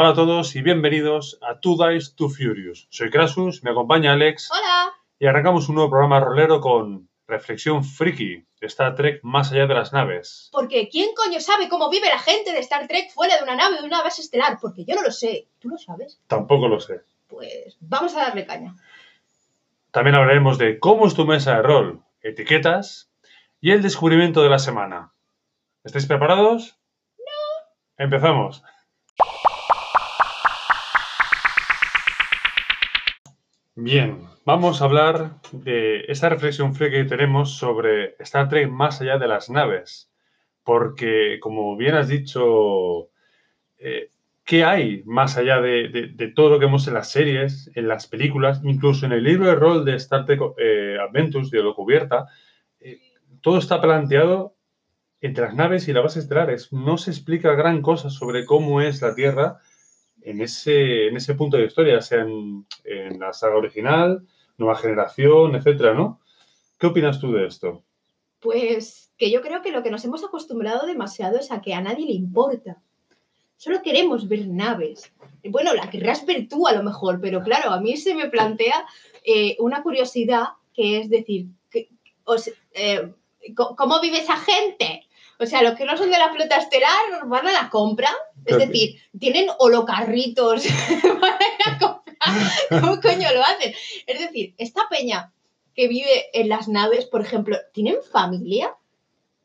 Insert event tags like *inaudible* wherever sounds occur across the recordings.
Hola a todos y bienvenidos a Two Dice Two Furious. Soy Krasus, me acompaña Alex Hola. y arrancamos un nuevo programa rolero con Reflexión Friki, Star Trek más allá de las naves. Porque ¿quién coño sabe cómo vive la gente de Star Trek fuera de una nave de una base estelar? Porque yo no lo sé. ¿Tú lo sabes? Tampoco lo sé. Pues vamos a darle caña. También hablaremos de cómo es tu mesa de rol, etiquetas y el descubrimiento de la semana. ¿Estáis preparados? No. Empezamos. Bien, vamos a hablar de esta reflexión que tenemos sobre Star Trek más allá de las naves. Porque, como bien has dicho, eh, ¿qué hay más allá de, todo lo que vemos en las series, en las películas, incluso en el libro de rol de Star Trek eh, Adventures de lo cubierta? eh, todo está planteado entre las naves y las bases estelares. No se explica gran cosa sobre cómo es la Tierra en ese, en ese punto de historia, sea en, la saga original, nueva generación, etcétera, ¿no? ¿Qué opinas tú de esto? Pues que yo creo que lo que nos hemos acostumbrado demasiado es a que a nadie le importa. Solo queremos ver naves. Bueno, la querrás ver tú a lo mejor, pero claro, a mí se me plantea eh, una curiosidad que es decir, eh, ¿cómo vive esa gente? O sea, los que no son de la flota estelar van a la compra, es decir, tienen holocarritos *laughs* para ir a comprar. ¿Cómo coño lo hacen? Es decir, esta peña que vive en las naves, por ejemplo, ¿tienen familia?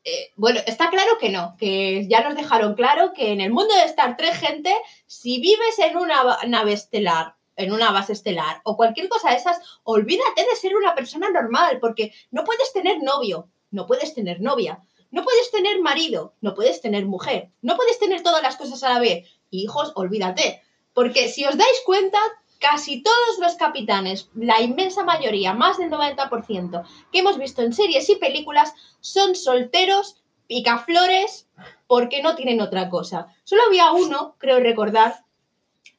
Eh, bueno, está claro que no, que ya nos dejaron claro que en el mundo de Star Trek, gente, si vives en una nave estelar, en una base estelar o cualquier cosa de esas, olvídate de ser una persona normal, porque no puedes tener novio, no puedes tener novia, no puedes tener marido, no puedes tener mujer, no puedes tener todas las cosas a la vez. Hijos, olvídate, porque si os dais cuenta, casi todos los capitanes, la inmensa mayoría, más del 90%, que hemos visto en series y películas, son solteros, picaflores, porque no tienen otra cosa. Solo había uno, creo recordar,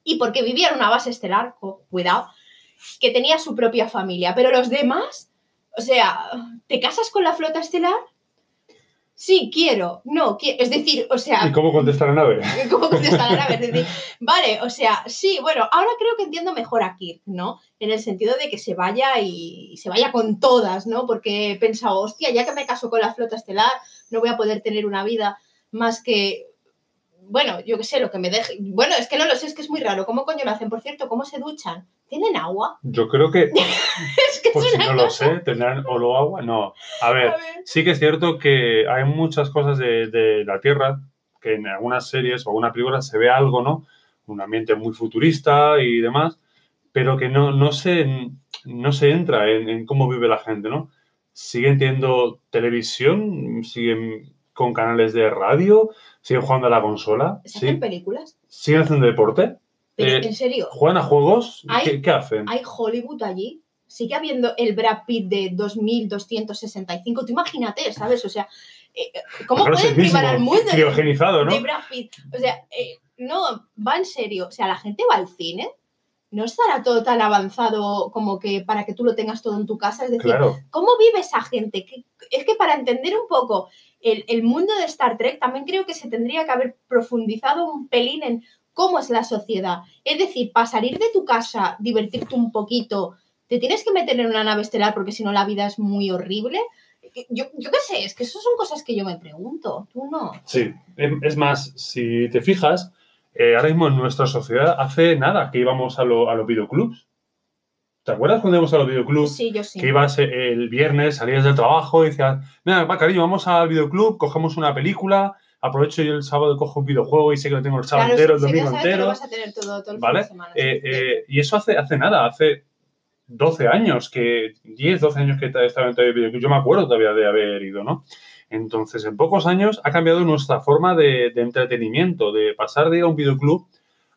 y porque vivía en una base estelar, cuidado, que tenía su propia familia. Pero los demás, o sea, ¿te casas con la flota estelar? Sí, quiero. No, quiero. Es decir, o sea, ¿Y cómo contesta la nave? *laughs* ¿Cómo contesta la nave? Es decir, *laughs* vale, o sea, sí, bueno, ahora creo que entiendo mejor a Kirk, ¿no? En el sentido de que se vaya y, y se vaya con todas, ¿no? Porque he pensado, hostia, ya que me caso con la flota estelar, no voy a poder tener una vida más que. Bueno, yo qué sé, lo que me deje. Bueno, es que no lo sé, es que es muy raro. ¿Cómo coño lo hacen? Por cierto, ¿cómo se duchan? ¿Tienen agua? *laughs* Yo creo que, *laughs* Es que por es si no lo sé, tendrán oro agua. No. A ver, A ver. sí que es cierto que hay muchas cosas de, de la Tierra que en algunas series o alguna película se ve algo, ¿no? Un ambiente muy futurista y demás, pero que no, no, se, no se entra en, en cómo vive la gente, ¿no? Siguen teniendo televisión, siguen con canales de radio, siguen jugando a la consola, ¿Se hacen ¿sí? películas? siguen haciendo deporte, Pero, Eh, en serio, juegan a juegos, Hay- ¿qué, qué hacen? hay Hollywood allí. Sigue habiendo el Brad Pitt de 2265. Tú imagínate, ¿sabes? O sea, eh, ¿cómo Claro, pueden privar al mundo de Brad Pitt? O sea, eh, no, va en serio. O sea, la gente va al cine. No estará todo tan avanzado como que para que tú lo tengas todo en tu casa. Es decir, Claro, ¿Cómo vive esa gente? Es que para entender un poco el, el mundo de Star Trek, también creo que se tendría que haber profundizado un pelín en cómo es la sociedad. Es decir, para salir de tu casa, divertirte un poquito, te tienes que meter en una nave estelar porque si no la vida es muy horrible. Yo, yo qué sé, es que eso son cosas que yo me pregunto. Tú no. sí. Es más, si te fijas, eh, ahora mismo en nuestra sociedad hace nada que íbamos a, lo- a los videoclubs. ¿Te acuerdas cuando íbamos a los videoclubs? Sí, yo sí. Que ibas eh, el viernes, salías del trabajo y decías, mira, va, cariño, vamos al videoclub, cogemos una película, aprovecho yo el sábado y cojo un videojuego y sé que lo tengo el sábado Claro, entero, el domingo entero. vas a tener todo, todo el ¿Vale? fin de semana. sí. Eh, eh, y eso hace, hace nada, hace 12 años, que 10, 12 años que estaba en el videoclub. Yo me acuerdo todavía de haber ido, ¿no? Entonces, en pocos años ha cambiado nuestra forma de, de entretenimiento, de pasar de ir a un videoclub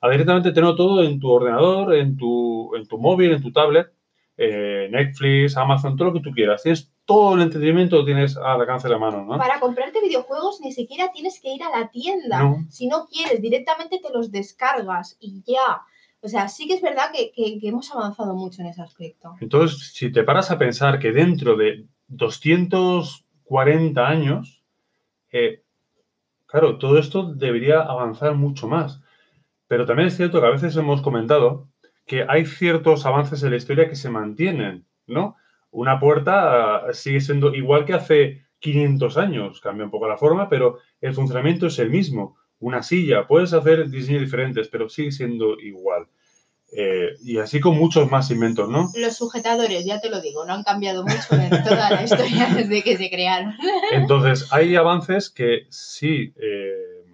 a directamente tener todo en tu ordenador, en tu, en tu móvil, en tu tablet, eh, Netflix, Amazon, todo lo que tú quieras. Tienes todo el entretenimiento, lo tienes al alcance de la mano, ¿no? Para comprarte videojuegos ni siquiera tienes que ir a la tienda. No. Si no quieres, directamente te los descargas y ya. O sea, sí que es verdad que, que- que hemos avanzado mucho en ese aspecto. Entonces, si te paras a pensar que dentro de 240 años, eh, claro, todo esto debería avanzar mucho más. Pero también es cierto que a veces hemos comentado que hay ciertos avances en la historia que se mantienen, ¿no? Una puerta ah, sigue siendo igual que hace 500 años, cambia un poco la forma, pero el funcionamiento es el mismo. Una silla, puedes hacer diseños diferentes, pero sigue siendo igual. Eh, y así con muchos más inventos, ¿no? Los sujetadores, ya te lo digo, no han cambiado mucho en *laughs* toda la historia desde que se crearon. Entonces, hay avances que sí, eh,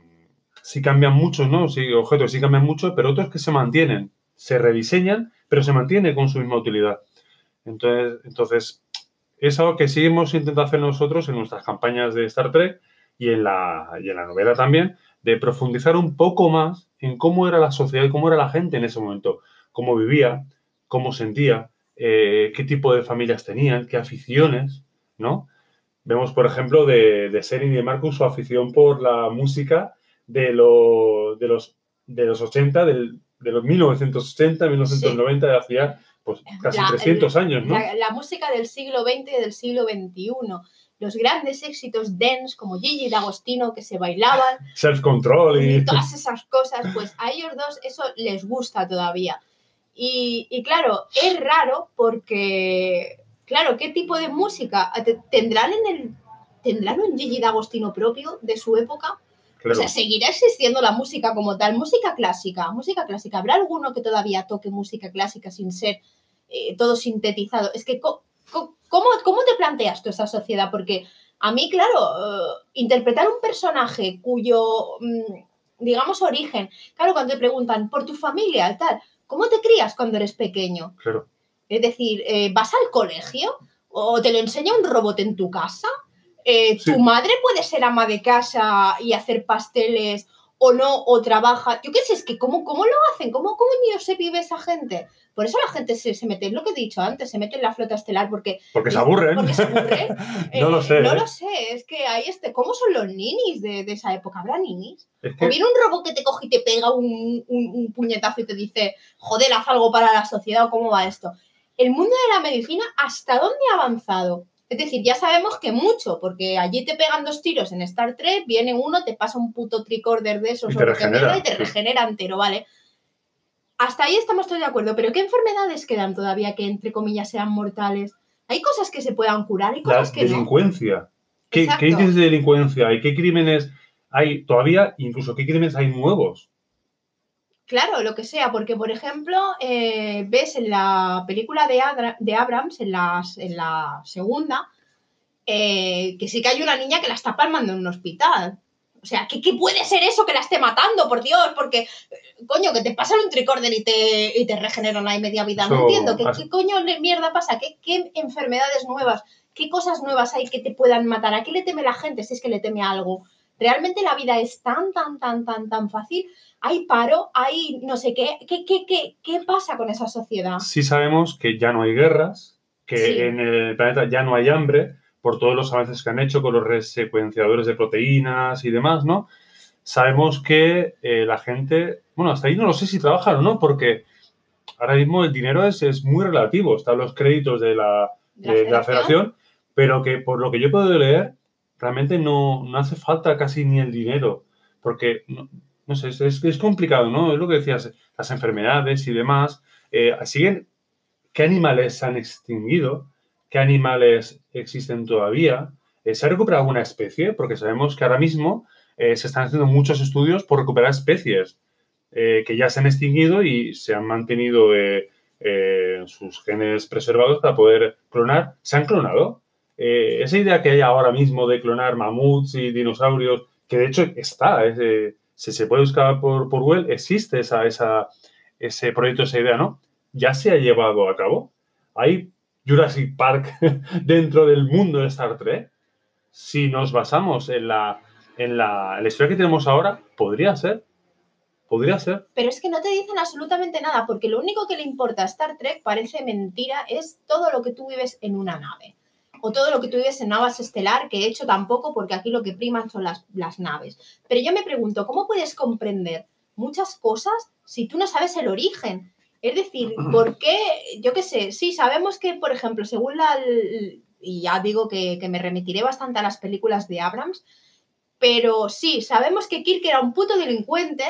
sí cambian mucho, ¿no? Sí, objetos sí cambian mucho, pero otros que se mantienen, se rediseñan, pero se mantiene con su misma utilidad. Entonces, entonces es algo que sí hemos intentado hacer nosotros en nuestras campañas de Star Trek y en la, y en la novela también, de profundizar un poco más en cómo era la sociedad y cómo era la gente en ese momento, cómo vivía, cómo sentía, eh, qué tipo de familias tenían, qué aficiones, ¿no? Vemos, por ejemplo, de, de Serin y de Marcus su afición por la música de, de, los, de los 80, del, de los 1980, 1990, de hacía pues, casi 300 años, ¿no? La, música del siglo XX y del siglo XXI. Los grandes éxitos dance como Gigi D'Agostino que se bailaban. Self-control y... Todas esas cosas, pues a ellos dos eso les gusta todavía. Y, y claro, es raro porque, claro, ¿qué tipo de música tendrán en el... ¿Tendrán un Gigi D'Agostino propio de su época? O sea, seguirá existiendo la música como tal, música clásica, música clásica. ¿Habrá alguno que todavía toque música clásica sin ser eh, todo sintetizado? Es que, ¿cómo, ¿cómo, te planteas tú esa sociedad? Porque a mí, claro, eh, interpretar un personaje cuyo, mm, digamos, origen, claro, cuando te preguntan por tu familia y tal, ¿cómo te crías cuando eres pequeño? Claro. Es decir, eh, ¿vas al colegio? ¿O te lo enseña un robot en tu casa? Eh, tu madre puede ser ama de casa y hacer pasteles o no, o trabaja. Yo qué sé, es que ¿cómo, cómo lo hacen? ¿Cómo, cómo se vive esa gente? Por eso la gente se, se mete, es lo que he dicho antes, se mete en la flota estelar porque... Porque se aburren. Porque se aburren. *laughs* no lo sé. No ¿eh? lo sé, es que hay este... ¿Cómo son los ninis de, de esa época? ¿Habrá ninis? O viene un robot que te coge y te pega un, un, un puñetazo y te dice, joder, haz algo para la sociedad o cómo va esto. El mundo de la medicina, ¿hasta dónde ha avanzado? Es decir, ya sabemos que mucho, porque allí te pegan dos tiros en Star Trek, viene uno, te pasa un puto tricorder de esos y te, regenera, y te regenera entero, ¿vale? Hasta ahí estamos todos de acuerdo, pero ¿qué enfermedades quedan todavía que, entre comillas, sean mortales? Hay cosas que se puedan curar y cosas La que delincuencia. no. ¿Qué, ¿Qué índices de delincuencia hay? ¿Qué crímenes hay todavía? Incluso, ¿qué crímenes hay nuevos? Claro, lo que sea, porque por ejemplo, eh, ves en la película de, Adra de Abrams, en la, en la segunda, eh, que sí que hay una niña que la está palmando en un hospital. O sea, ¿qué, ¿qué, puede ser eso que la esté matando, por Dios? Porque, coño, que te pasan un tricorder y te, y te regeneran ahí media vida. No entiendo. ¿Qué, ¿Qué, coño de mierda pasa? ¿Qué, ¿Qué enfermedades nuevas? ¿Qué cosas nuevas hay que te puedan matar? ¿A qué le teme la gente si es que le teme a algo? Realmente la vida es tan, tan, tan, tan, tan fácil hay paro, hay no sé qué. ¿Qué, qué, qué, qué pasa con esa sociedad? Sí sabemos que ya no hay guerras, que Sí. en el planeta ya no hay hambre por todos los avances que han hecho con los resecuenciadores de proteínas y demás, ¿no? Sabemos que eh, la gente, bueno, hasta ahí no lo sé si trabajan o no, porque ahora mismo el dinero es, es muy relativo, están los créditos de la, ¿De la de- de la federación? pero que por lo que yo puedo leer, realmente no, no hace falta casi ni el dinero, porque, no, no sé, es, es, es complicado, ¿no? Es lo que decías, las enfermedades y demás, eh, siguen, ¿qué animales se han extinguido? ¿Qué animales existen todavía? Eh, ¿Se ha recuperado alguna especie? Porque sabemos que ahora mismo eh, se están haciendo muchos estudios por recuperar especies eh, que ya se han extinguido y se han mantenido sus genes preservados para poder clonar. ¿Se han clonado? Esa idea que hay ahora mismo de clonar mamuts y dinosaurios, que de hecho está, se puede buscar por, por Google, existe esa, esa, ese proyecto, esa idea, ¿no? Ya se ha llevado a cabo. Hay Jurassic Park *laughs* dentro del mundo de Star Trek. Si nos basamos en la, en la, historia que tenemos ahora, podría ser. Podría ser. Pero es que no te dicen absolutamente nada, porque lo único que le importa a Star Trek parece mentira, es todo lo que tú vives en una nave. O todo lo que tú vives en una base estelar, que he hecho tampoco, porque aquí lo que priman son las, las naves. Pero yo me pregunto, ¿cómo puedes comprender muchas cosas si tú no sabes el origen? Es decir, ¿por qué? Yo qué sé, sí, sabemos que, por ejemplo, según la. Y ya digo que, que me remitiré bastante a las películas de Abrams, pero sí, sabemos que Kirk era un puto delincuente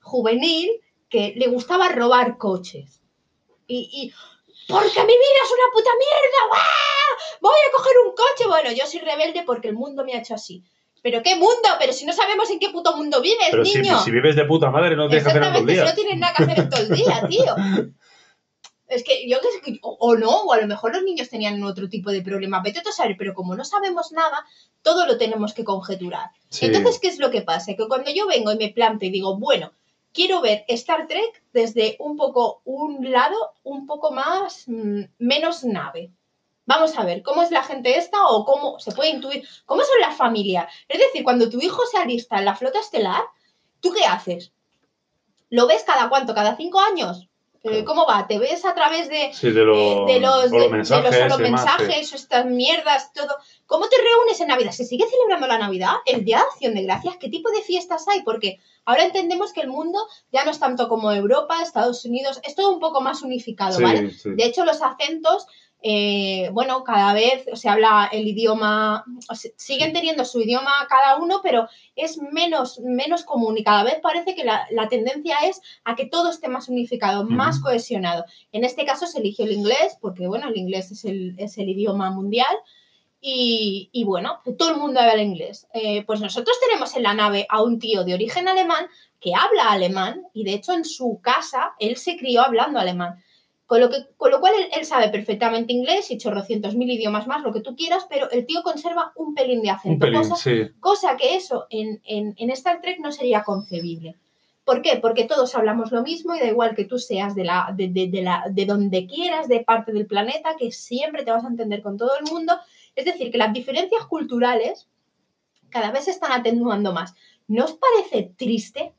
juvenil que le gustaba robar coches. Y, y porque mi vida es una puta mierda, voy a coger un coche. Bueno, yo soy rebelde porque el mundo me ha hecho así. ¿Pero qué mundo? Pero si no sabemos en qué puto mundo vives, Pero si, niño. si vives de puta madre, no tienes que hacer nada todo el Exactamente, si día. no tienes nada que hacer en todo el día, *laughs* tío. Es que yo o, o no, o a lo mejor los niños tenían otro tipo de problema, vete a saber, pero como no sabemos nada, todo lo tenemos que conjeturar. Sí. Entonces, ¿qué es lo que pasa? Que cuando yo vengo y me planteo y digo, bueno, quiero ver Star Trek desde un poco un lado, un poco más, mm, menos nave. Vamos a ver cómo es la gente esta o cómo se puede intuir, cómo son las familias. Es decir, cuando tu hijo se alista en la flota estelar, ¿tú qué haces? ¿Lo ves cada cuánto? ¿Cada cinco años? Eh, ¿Cómo va? ¿Te ves a través de, Sí, de, eh, de los, o de- de los mensajes. sí. mensajes, estas mierdas, todo. ¿Cómo te reúnes en Navidad? ¿Se sigue celebrando la Navidad? ¿El Día de Acción de Gracias? ¿Qué tipo de fiestas hay? Porque ahora entendemos que el mundo ya no es tanto como Europa, Estados Unidos, es todo un poco más unificado, Sí, ¿vale? De hecho, los acentos, eh, bueno, cada vez se habla el idioma, o siguen teniendo su idioma cada uno, pero es menos, menos común y cada vez parece que la, la tendencia es a que todo esté más unificado, más cohesionado. En este caso se eligió el inglés, porque bueno, el inglés es el, es el idioma mundial. Y, y bueno, todo el mundo habla inglés. Eh, pues nosotros tenemos en la nave a un tío de origen alemán que habla alemán y de hecho en su casa él se crió hablando alemán. Con lo, que, con lo cual él, él sabe perfectamente inglés y chorrocientos mil idiomas más, lo que tú quieras, pero el tío conserva un pelín de Un acento, pelín, cosa, sí. cosa que eso en, en, en Star Trek no sería concebible. ¿Por qué? Porque todos hablamos lo mismo y da igual que tú seas de, la, de, de, de la, de donde quieras, de parte del planeta, que siempre te vas a entender con todo el mundo. Es decir, que las diferencias culturales cada vez se están atenuando más. ¿No os parece triste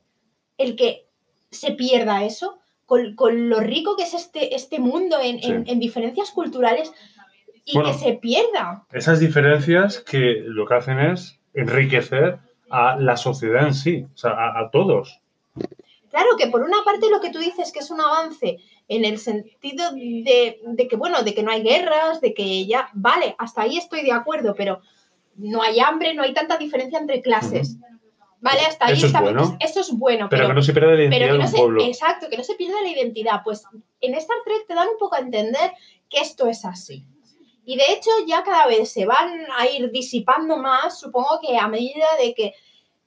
el que se pierda eso? Con, con lo rico que es este, este mundo en, Sí. en- en diferencias culturales y Bueno. que se pierda. Esas diferencias que lo que hacen es enriquecer a la sociedad en sí, o sea, a, a todos. Claro que por una parte lo que tú dices que es un avance en el sentido de, de que, bueno, de que no hay guerras, de que ya, vale, hasta ahí estoy de acuerdo, pero no hay hambre, no hay tanta diferencia entre clases. Vale, hasta ahí Eso es está- bueno. Eso es bueno, Pero, pero, que no se pierda la identidad pero que de no un pueblo. exacto, que no se pierda la identidad. Pues en Star Trek te dan un poco a entender que esto es así. Y de hecho ya cada vez se van a ir disipando más, supongo que a medida de que,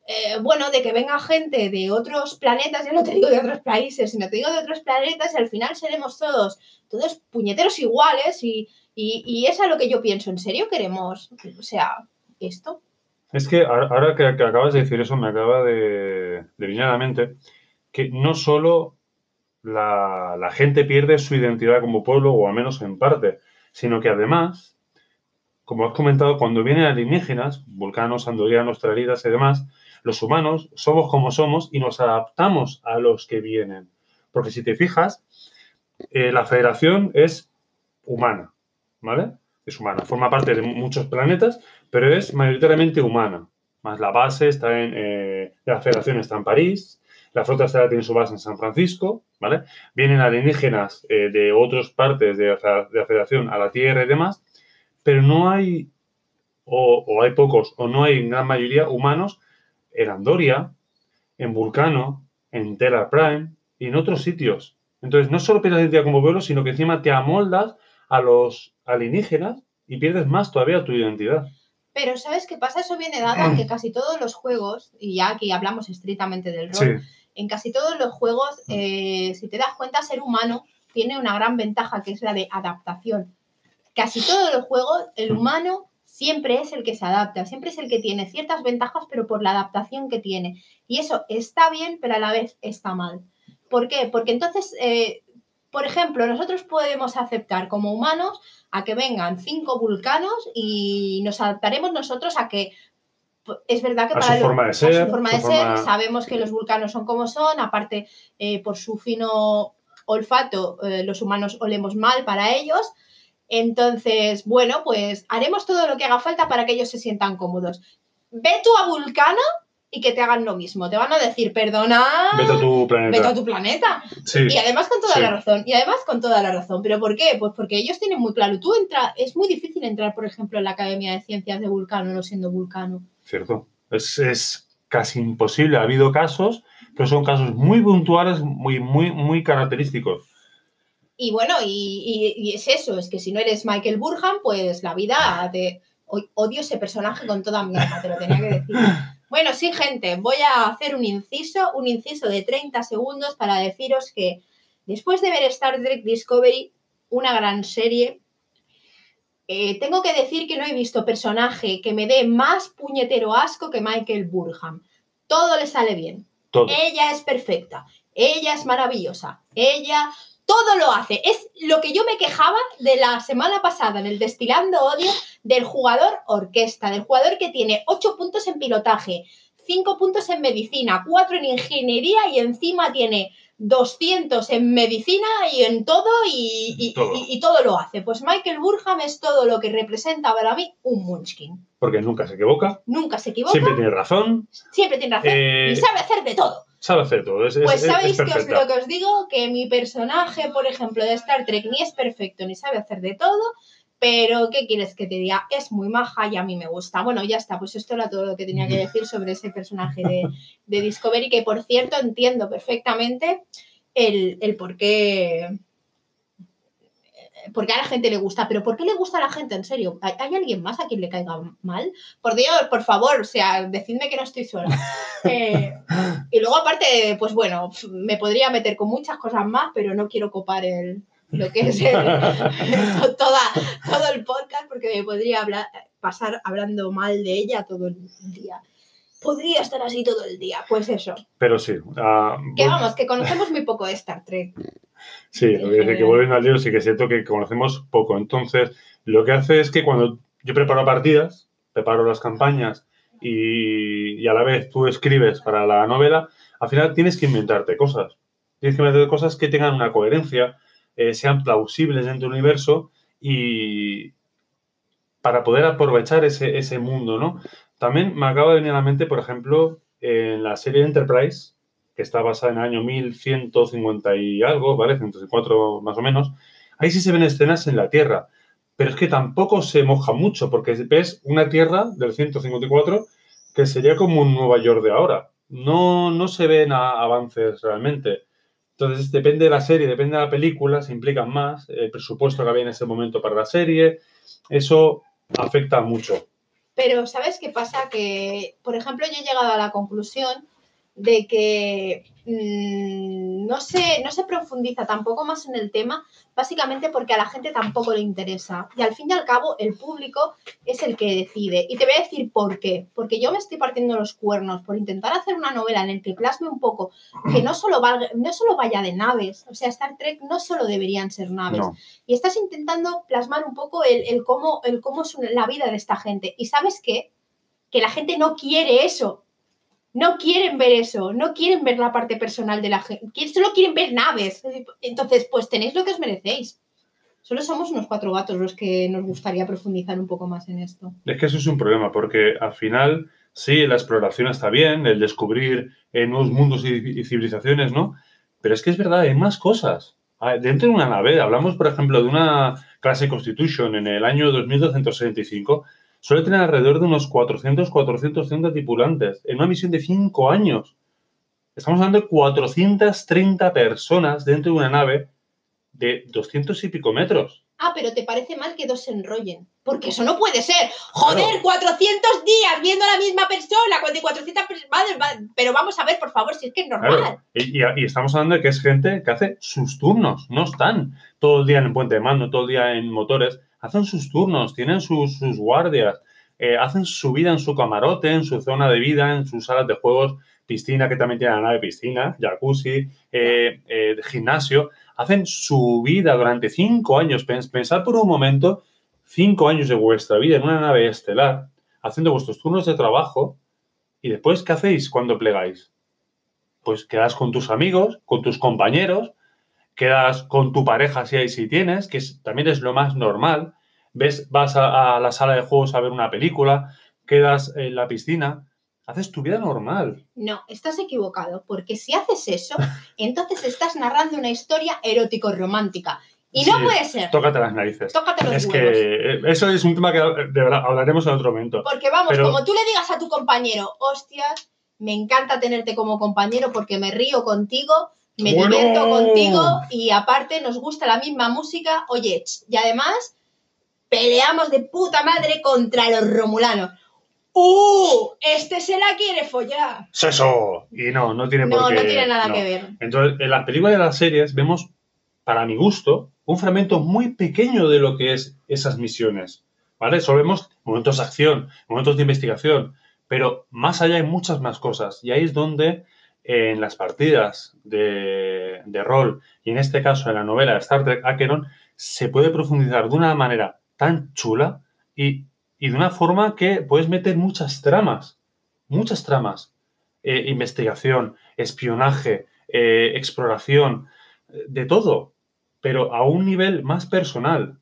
eh, bueno, de que venga gente de otros planetas, ya no te digo de otros países, sino te digo de otros planetas y al final seremos todos, todos puñeteros iguales y, y, y es a lo que yo pienso, ¿en serio queremos, o sea, esto? Es que ahora que, acabas de decir eso, me acaba de, de venir a la mente que no solo la, la gente pierde su identidad como pueblo, o al menos en parte, sino que además, como has comentado, cuando vienen alienígenas, vulcanos, andorianos, traridas y demás, los humanos somos como somos y nos adaptamos a los que vienen. Porque si te fijas, eh, la federación es humana, ¿vale? Es humana, forma parte de muchos planetas, pero es mayoritariamente humana. Más la base está en. eh, la federación está en París, la flota estelar tiene su base en San Francisco, ¿vale? Vienen alienígenas eh, de otras partes de de la federación a la Tierra y demás, pero no hay, o, hay pocos, o no hay gran mayoría humanos en Andoria, en Vulcano, en Terra Prime y en otros sitios. Entonces, no solo pierdes identidad como pueblo, sino que encima te amoldas a los alienígenas y pierdes más todavía tu identidad. Pero ¿sabes qué pasa? Eso viene dado a que casi todos los juegos, y ya aquí hablamos estrictamente del rol, Sí, en casi todos los juegos, eh, si te das cuenta, ser humano tiene una gran ventaja que es la de adaptación. Casi todos los juegos, el humano siempre es el que se adapta, siempre es el que tiene ciertas ventajas, pero por la adaptación que tiene. Y eso está bien, pero a la vez está mal. ¿Por qué? Porque entonces, eh, por ejemplo, nosotros podemos aceptar como humanos a que vengan cinco vulcanos y nos adaptaremos nosotros a que es verdad que A para su lo- forma de a ser, su forma su de ser, forma- sabemos que los vulcanos son como son, aparte eh, por su fino olfato eh, los humanos olemos mal para ellos. Entonces, bueno, pues haremos todo lo que haga falta para que ellos se sientan cómodos. Ve tú a Vulcano y que te hagan lo mismo. Te van a decir, perdona, vete a tu planeta. vete a tu planeta. Sí, Y además con toda sí. la razón. Y además con toda la razón. ¿Pero por qué? Pues porque ellos tienen muy claro. Tú entra, es muy difícil entrar, por ejemplo, en la Academia de Ciencias de Vulcano no siendo vulcano. cierto. Es, es casi imposible. Ha habido casos, pero son casos muy puntuales, muy, muy, muy característicos. Y bueno, y, y- y es eso, es que si no eres Michael Burham, pues la vida te... o- Odio ese personaje con toda mi alma, te lo tenía que decir. *laughs* Bueno, sí, gente, voy a hacer un inciso, un inciso de 30 segundos para deciros que después de ver Star Trek Discovery, una gran serie, eh, tengo que decir que no he visto personaje que me dé más puñetero asco que Michael Burham. Todo le sale bien. Todo. Ella es perfecta, ella es maravillosa, ella todo lo hace. Es lo que yo me quejaba de la semana pasada en el Destilando Odio del jugador orquesta, del jugador que tiene 8 puntos en pilotaje, 5 puntos en medicina, 4 en ingeniería y encima tiene 200 en medicina y en todo y, y- Todo. y- y todo lo hace. Pues Michael Burham es todo lo que representa para mí un Munchkin. Porque nunca se equivoca, Nunca se equivoca, siempre siempre, tiene razón, tiene razón eh, y sabe hacer de todo. sabe hacer todo. Es, es- Pues es- sabéis es que os, lo que os digo, que mi personaje, por ejemplo, de Star Trek ni es perfecto ni sabe hacer de todo, pero ¿qué quieres que te diga? Es muy maja y a mí me gusta. Bueno, ya está, pues esto era todo lo que tenía que decir sobre ese personaje de, de Discovery, que por cierto entiendo perfectamente el, el por qué... Porque a la gente le gusta, pero ¿por qué le gusta a la gente? En serio, ¿hay, hay alguien más a quien le caiga mal? Por Dios, por favor, o sea, decidme que no estoy sola. *laughs* Eh, y luego aparte, pues bueno, me podría meter con muchas cosas más, pero no quiero copar el, lo que es el- *laughs* toda, todo el podcast porque me podría hablar, pasar hablando mal de ella todo el día. Podría estar así todo el día, pues eso. Pero sí. ah, Que vamos, que conocemos muy poco de Star Trek. Sí, lo que, dice que volviendo al lío, sí que es cierto que conocemos poco. Entonces, lo que hace es que cuando yo preparo partidas, preparo las campañas y, y a la vez tú escribes para la novela, al final tienes que inventarte cosas. Tienes que inventarte cosas que tengan una coherencia, eh, sean plausibles dentro del universo y para poder aprovechar ese, ese mundo, ¿no? También me acaba de venir a la mente, por ejemplo, en la serie Enterprise, que está basada en el año 1150 y algo, ¿vale? 104 más o menos. Ahí sí se ven escenas en la Tierra, pero es que tampoco se moja mucho, porque ves una Tierra del 154 que sería como un Nueva York de ahora. No, no se ven avances realmente. Entonces, depende de la serie, depende de la película, se implican más, el presupuesto que había en ese momento para la serie, eso afecta mucho. Pero ¿sabes qué pasa? Que, por ejemplo, yo he llegado a la conclusión de que mm, no, se, no se profundiza tampoco más en el tema, básicamente porque a la gente tampoco le interesa. Y al fin y al cabo, el público es el que decide. Y te voy a decir por qué. Porque yo me estoy partiendo los cuernos por intentar hacer una novela en la que plasme un poco que no solo, valga- no solo vaya de naves. O sea, Star Trek no solo deberían ser naves No. y estás intentando plasmar un poco el, el cómo, el cómo es la vida de esta gente. ¿Y sabes qué? Que la gente no quiere eso. No quieren ver eso, no quieren ver la parte personal de la gente, solo quieren ver naves. Entonces, pues tenéis lo que os merecéis. Solo somos unos cuatro gatos los que nos gustaría profundizar un poco más en esto. Es que eso es un problema, porque al final, sí, la exploración está bien, el descubrir eh, nuevos mundos y, y civilizaciones, ¿no? Pero es que es verdad, hay más cosas. Ah, Dentro de una nave, hablamos, por ejemplo, de una clase Constitution en el año 2265, suele tener alrededor de unos 400, 430 tripulantes en una misión de 5 años. Estamos hablando de 430 personas dentro de una nave de 200 y pico metros. Ah, pero ¿te parece mal que dos se enrollen? Porque eso no puede ser. Joder, Claro. 400 días viendo a la misma persona, con de 400 personas. Pero vamos a ver, por favor, si es que es normal. Claro. Y, y- y estamos hablando de que es gente que hace sus turnos, no están todo el día en el puente de mando, todo el día en motores, hacen sus turnos, tienen sus, sus guardias, eh, hacen su vida en su camarote, en su zona de vida, en sus salas de juegos, piscina, que también tiene la nave piscina, jacuzzi, eh, eh, gimnasio, hacen su vida durante cinco años. Pens- Pensad por un momento, cinco años de vuestra vida en una nave estelar, haciendo vuestros turnos de trabajo, y después, ¿qué hacéis cuando plegáis? pues quedas con tus amigos, con tus compañeros, quedas con tu pareja si hay si tienes, que es- también es lo más normal. Ves, vas a, a la sala de juegos a ver una película, quedas en la piscina, haces tu vida normal. No, estás equivocado, porque si haces eso, *laughs* entonces estás narrando una historia erótico-romántica. Y no Sí, puede ser. Tócate las narices. Tócate los Es huevos. que eh, eso es un tema que de verdad hablaremos en otro momento. Porque vamos, pero- como tú le digas a tu compañero, hostias, me encanta tenerte como compañero porque me río contigo, me Bueno. divierto contigo y aparte nos gusta la misma música. Oye, y además peleamos de puta madre contra los romulanos. ¡Uh! Este se la quiere follar. ¡Seso! Y no, no tiene por No, qué. no tiene nada no. que ver. Entonces, en las películas y las series vemos, para mi gusto, un fragmento muy pequeño de lo que es esas misiones. ¿Vale? Solo vemos momentos de acción, momentos de investigación, pero más allá hay muchas más cosas. Y ahí es donde en las partidas de, rol, y en este caso en la novela de Star Trek Acheron, se puede profundizar de una manera tan chula y, de una forma que puedes meter muchas tramas, muchas tramas. Eh, investigación, espionaje, eh, exploración, de todo, pero a un nivel más personal.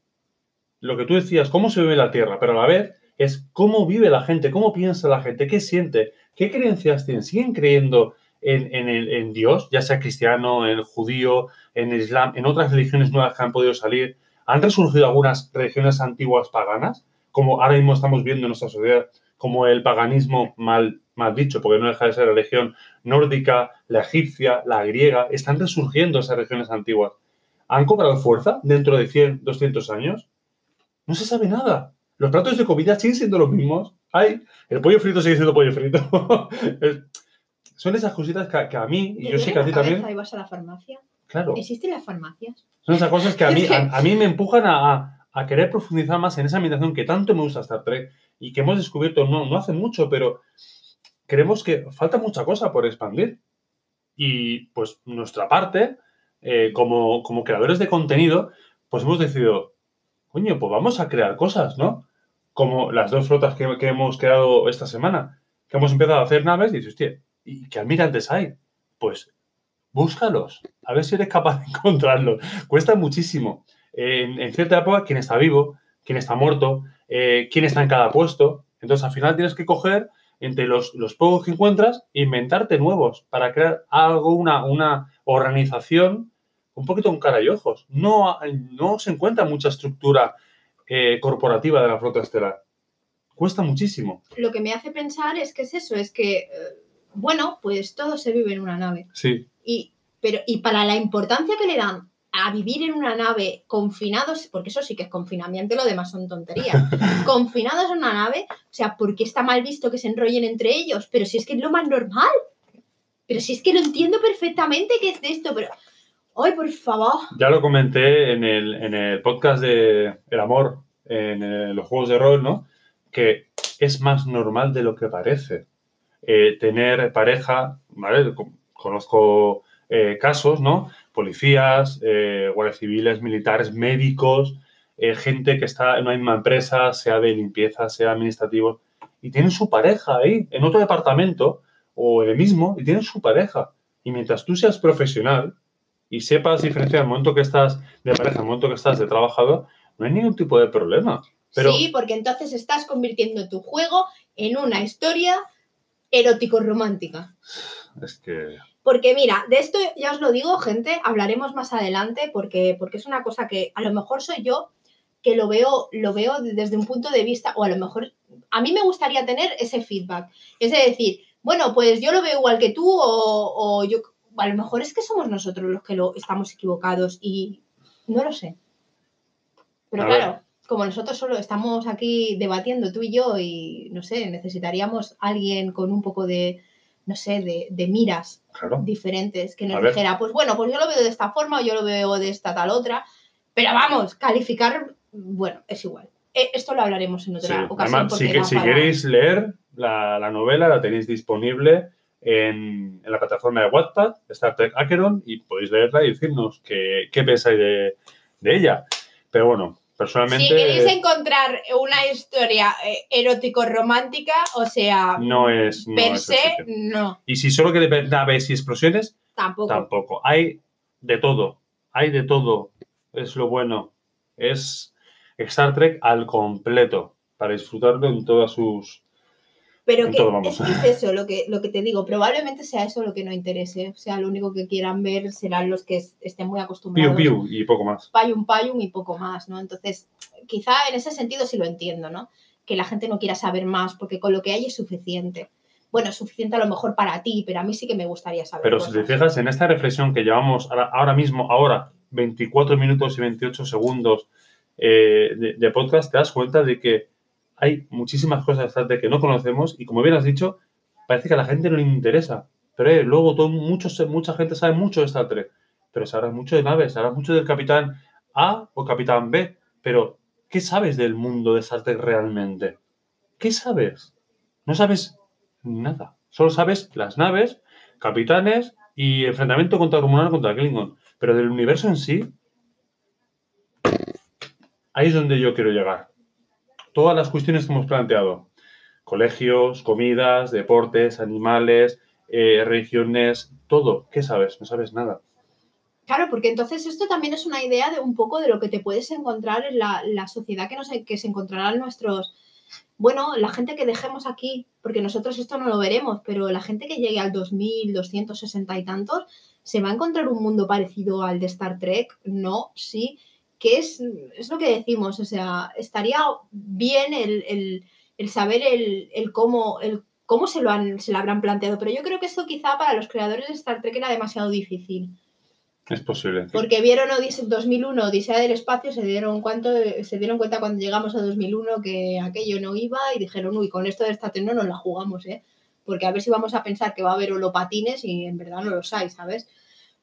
Lo que tú decías, cómo se vive la Tierra, pero a la vez es cómo vive la gente, cómo piensa la gente, qué siente, qué creencias tienen, siguen creyendo en, Dios, ya sea cristiano, en judío, en Islam, en otras religiones nuevas que han podido salir. Han resurgido algunas religiones antiguas paganas, como ahora mismo estamos viendo en nuestra sociedad, como el paganismo mal, mal dicho, porque no deja de ser religión nórdica, la egipcia, la griega, están resurgiendo esas religiones antiguas. ¿Han cobrado fuerza dentro de 100, 200 años? No se sabe nada. Los platos de comida siguen siendo los mismos. Hay, el pollo frito sigue siendo pollo frito. *laughs* Son esas cositas que, que a mí, y ¿Te yo sé que a ti también, y vas a la farmacia? claro, ¿Existen las farmacias? son esas cosas que a *laughs* mí, a, a mí me empujan a, a- a querer profundizar más en esa ambientación que tanto me gusta Star Trek y que hemos descubierto no, no hace mucho, pero creemos que falta mucha cosa por expandir. Y pues nuestra parte, eh, como, como creadores de contenido, pues hemos decidido, coño, pues vamos a crear cosas, ¿no? Como las dos flotas que, que hemos creado esta semana, que hemos empezado a hacer naves y dices, hostia, ¿y qué almirantes hay? Pues búscalos, a ver si eres capaz de *laughs* encontrarlos. Cuesta muchísimo. En, cierta época, quién está vivo, quién está muerto, eh, quién está en cada puesto. Entonces, al final tienes que coger entre los, los pocos que encuentras e inventarte nuevos para crear algo, una, una organización un poquito con cara y ojos. No, no se encuentra mucha estructura eh, corporativa de la flota estelar. Cuesta muchísimo. Lo que me hace pensar es que es eso, es que, eh, bueno, pues todo se vive en una nave. Sí, Y, pero, y para la importancia que le dan a vivir en una nave confinados, porque eso sí que es confinamiento, lo demás son tonterías, *laughs* confinados en una nave, o sea, ¿por qué está mal visto que se enrollen entre ellos? Pero si es que es lo más normal. Pero si es que lo entiendo perfectamente que es de esto, pero... ¡Ay, por favor! Ya lo comenté en el, en el podcast de El Amor, en eh, los juegos de rol, ¿no? Que es más normal de lo que parece. Eh, tener pareja, ¿vale? Co- Conozco eh, casos, ¿no? Policías, eh, guardias civiles, militares, médicos, eh, gente que está en una misma empresa, sea de limpieza, sea administrativo, y tienen su pareja ahí, en otro departamento o en el mismo, y tienen su pareja. Y mientras tú seas profesional, y sepas diferenciar el momento que estás de pareja, el momento que estás de trabajador, no hay ningún tipo de problema. Sí, porque entonces estás convirtiendo tu juego en una historia erótico-romántica. es que Porque mira, de esto ya os lo digo, gente, hablaremos más adelante porque, porque es una cosa que a lo mejor soy yo que lo veo, lo veo desde un punto de vista, o a lo mejor a mí me gustaría tener ese feedback. Es de decir, bueno, pues yo lo veo igual que tú, o, o yo a lo mejor es que somos nosotros los que lo estamos equivocados y no lo sé. Pero A claro, ver. Como nosotros solo estamos aquí debatiendo tú y yo, y no sé, necesitaríamos alguien con un poco de, no sé, de, de miras claro, diferentes que A nos ver. dijera, pues bueno, pues yo lo veo de esta forma o yo lo veo de esta tal otra. Pero vamos, calificar, bueno, es igual. Eh, Esto lo hablaremos en sí. otra ocasión. Además, porque que- si para- queréis leer la, la novela, la tenéis disponible en, en la plataforma de Wattpad, Star Trek Acheron, y podéis leerla y decirnos qué, qué pensáis de, de ella. Pero bueno, personalmente Si queréis encontrar una historia eh, erótico-romántica, o sea, no es, no per se, no, Y si solo queréis naves y explosiones, tampoco. Tampoco. Hay de todo. Hay de todo. Es lo bueno. Es Star Trek al completo. Para disfrutarlo en todas sus. Pero que es, eso lo que, lo que te digo. Probablemente sea eso lo que no interese. O sea, lo único que quieran ver serán los que es- estén muy Piu acostumbrados. piu y poco más. payum payum y poco más, ¿no? Entonces, quizá en ese sentido sí lo entiendo, ¿no? Que la gente no quiera saber más porque con lo que hay es suficiente. bueno, es suficiente a lo mejor para ti, pero a mí sí que me gustaría saber. Pero si te fijas en esta reflexión que llevamos ahora, ahora mismo, ahora, 24 minutos y 28 segundos eh, de, de podcast, te das cuenta de que hay muchísimas cosas de Star Trek que no conocemos y como bien has dicho, parece que a la gente no le interesa. Pero eh, luego muchos, mucha gente sabe mucho de Star Trek, pero habla mucho de naves, habla mucho del Capitán A o Capitán B, pero ¿qué sabes del mundo de Star Trek realmente? ¿Qué sabes? No sabes nada. Solo sabes las naves, capitanes y enfrentamiento contra Romulano contra Klingon. Pero del universo en sí, ahí es donde yo quiero llegar. Todas las cuestiones que hemos planteado. Colegios, comidas, deportes, animales, eh, religiones, todo. ¿Qué sabes? No sabes nada. Claro, porque entonces esto también es una idea de un poco de lo que te puedes encontrar en la, la sociedad que, nos, que se encontrarán nuestros, bueno, la gente que dejemos aquí, porque nosotros esto no lo veremos, pero la gente que llegue al 2260 y tantos, se va a encontrar un mundo parecido al de Star Trek, no, sí, que es, es lo que decimos, o sea, estaría bien el, el, el saber el, el cómo, el cómo se lo, han, se lo habrán planteado, pero yo creo que esto quizá para los creadores de Star Trek era demasiado difícil. Es posible. Porque vieron Odise- 2001, Odisea del Espacio, se dieron, cuánto, se dieron cuenta cuando llegamos a 2001 que aquello no iba y dijeron, uy, con esto de Star Trek no nos la jugamos, ¿eh? Porque a ver si vamos a pensar que va a haber holopatines y en verdad no los hay, ¿sabes?